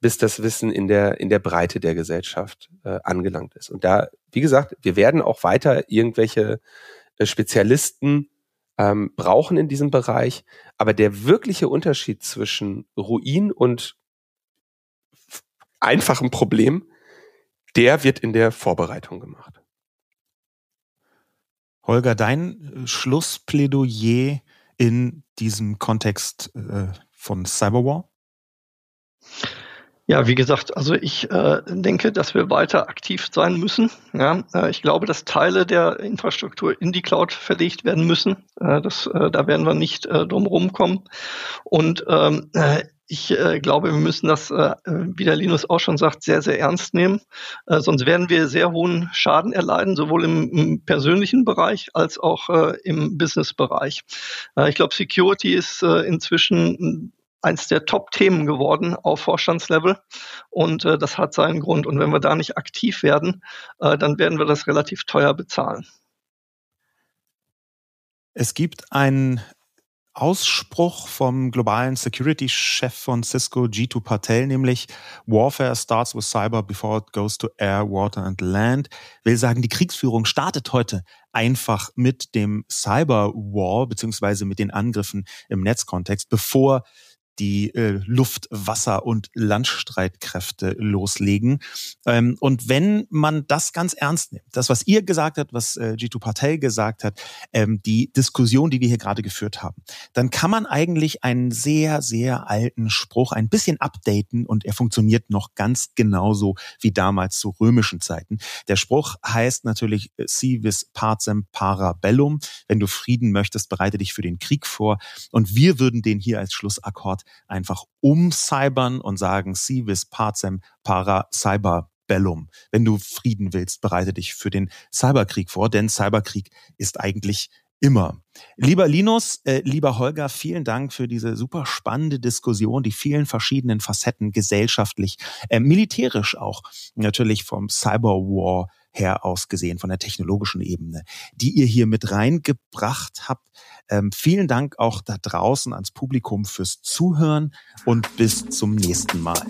bis das Wissen in der, in der Breite der Gesellschaft äh, angelangt ist. Und da, wie gesagt, wir werden auch weiter irgendwelche äh, Spezialisten ähm, brauchen in diesem Bereich. Aber der wirkliche Unterschied zwischen Ruin und einfachem Problem, der wird in der Vorbereitung gemacht. Holger, dein äh, Schlussplädoyer in diesem Kontext äh, von Cyberwar? Ja, wie gesagt, also ich äh, denke, dass wir weiter aktiv sein müssen. Ja, äh, ich glaube, dass Teile der Infrastruktur in die Cloud verlegt werden müssen. Äh, das, äh, da werden wir nicht äh, drum rumkommen. Und ähm, äh, ich äh, glaube, wir müssen das, äh, wie der Linus auch schon sagt, sehr, sehr ernst nehmen. Äh, sonst werden wir sehr hohen Schaden erleiden, sowohl im, im persönlichen Bereich als auch im Business-Bereich. Ich glaube, Security ist inzwischen eins der Top-Themen geworden auf Vorstandslevel. Und äh, das hat seinen Grund. Und wenn wir da nicht aktiv werden, äh, dann werden wir das relativ teuer bezahlen. Es gibt einen Ausspruch vom globalen Security-Chef von Cisco, G2 Patel, nämlich Warfare starts with cyber before it goes to air, water and land. Will sagen, die Kriegsführung startet heute einfach mit dem Cyberwar beziehungsweise mit den Angriffen im Netzkontext, bevor die äh, Luft-, Wasser- und Landstreitkräfte loslegen. Ähm, und wenn man das ganz ernst nimmt, das, was ihr gesagt habt, was äh, Patel gesagt hat, ähm, die Diskussion, die wir hier gerade geführt haben, dann kann man eigentlich einen sehr, sehr alten Spruch ein bisschen updaten und er funktioniert noch ganz genauso wie damals zu römischen Zeiten. Der Spruch heißt natürlich äh, si vis pacem para. Wenn du Frieden möchtest, bereite dich für den Krieg vor. Und wir würden den hier als Schlussakkord einfach umcybern und sagen si vis pacem para cyber Bellum. Wenn du Frieden willst, bereite dich für den Cyberkrieg vor, denn Cyberkrieg ist eigentlich immer. Lieber Linus, äh, lieber Holger, vielen Dank für diese super spannende Diskussion, die vielen verschiedenen Facetten gesellschaftlich, äh, militärisch auch, natürlich vom Cyberwar her aus gesehen, von der technologischen Ebene, die ihr hier mit reingebracht habt. Ähm, vielen Dank auch da draußen ans Publikum fürs Zuhören und bis zum nächsten Mal.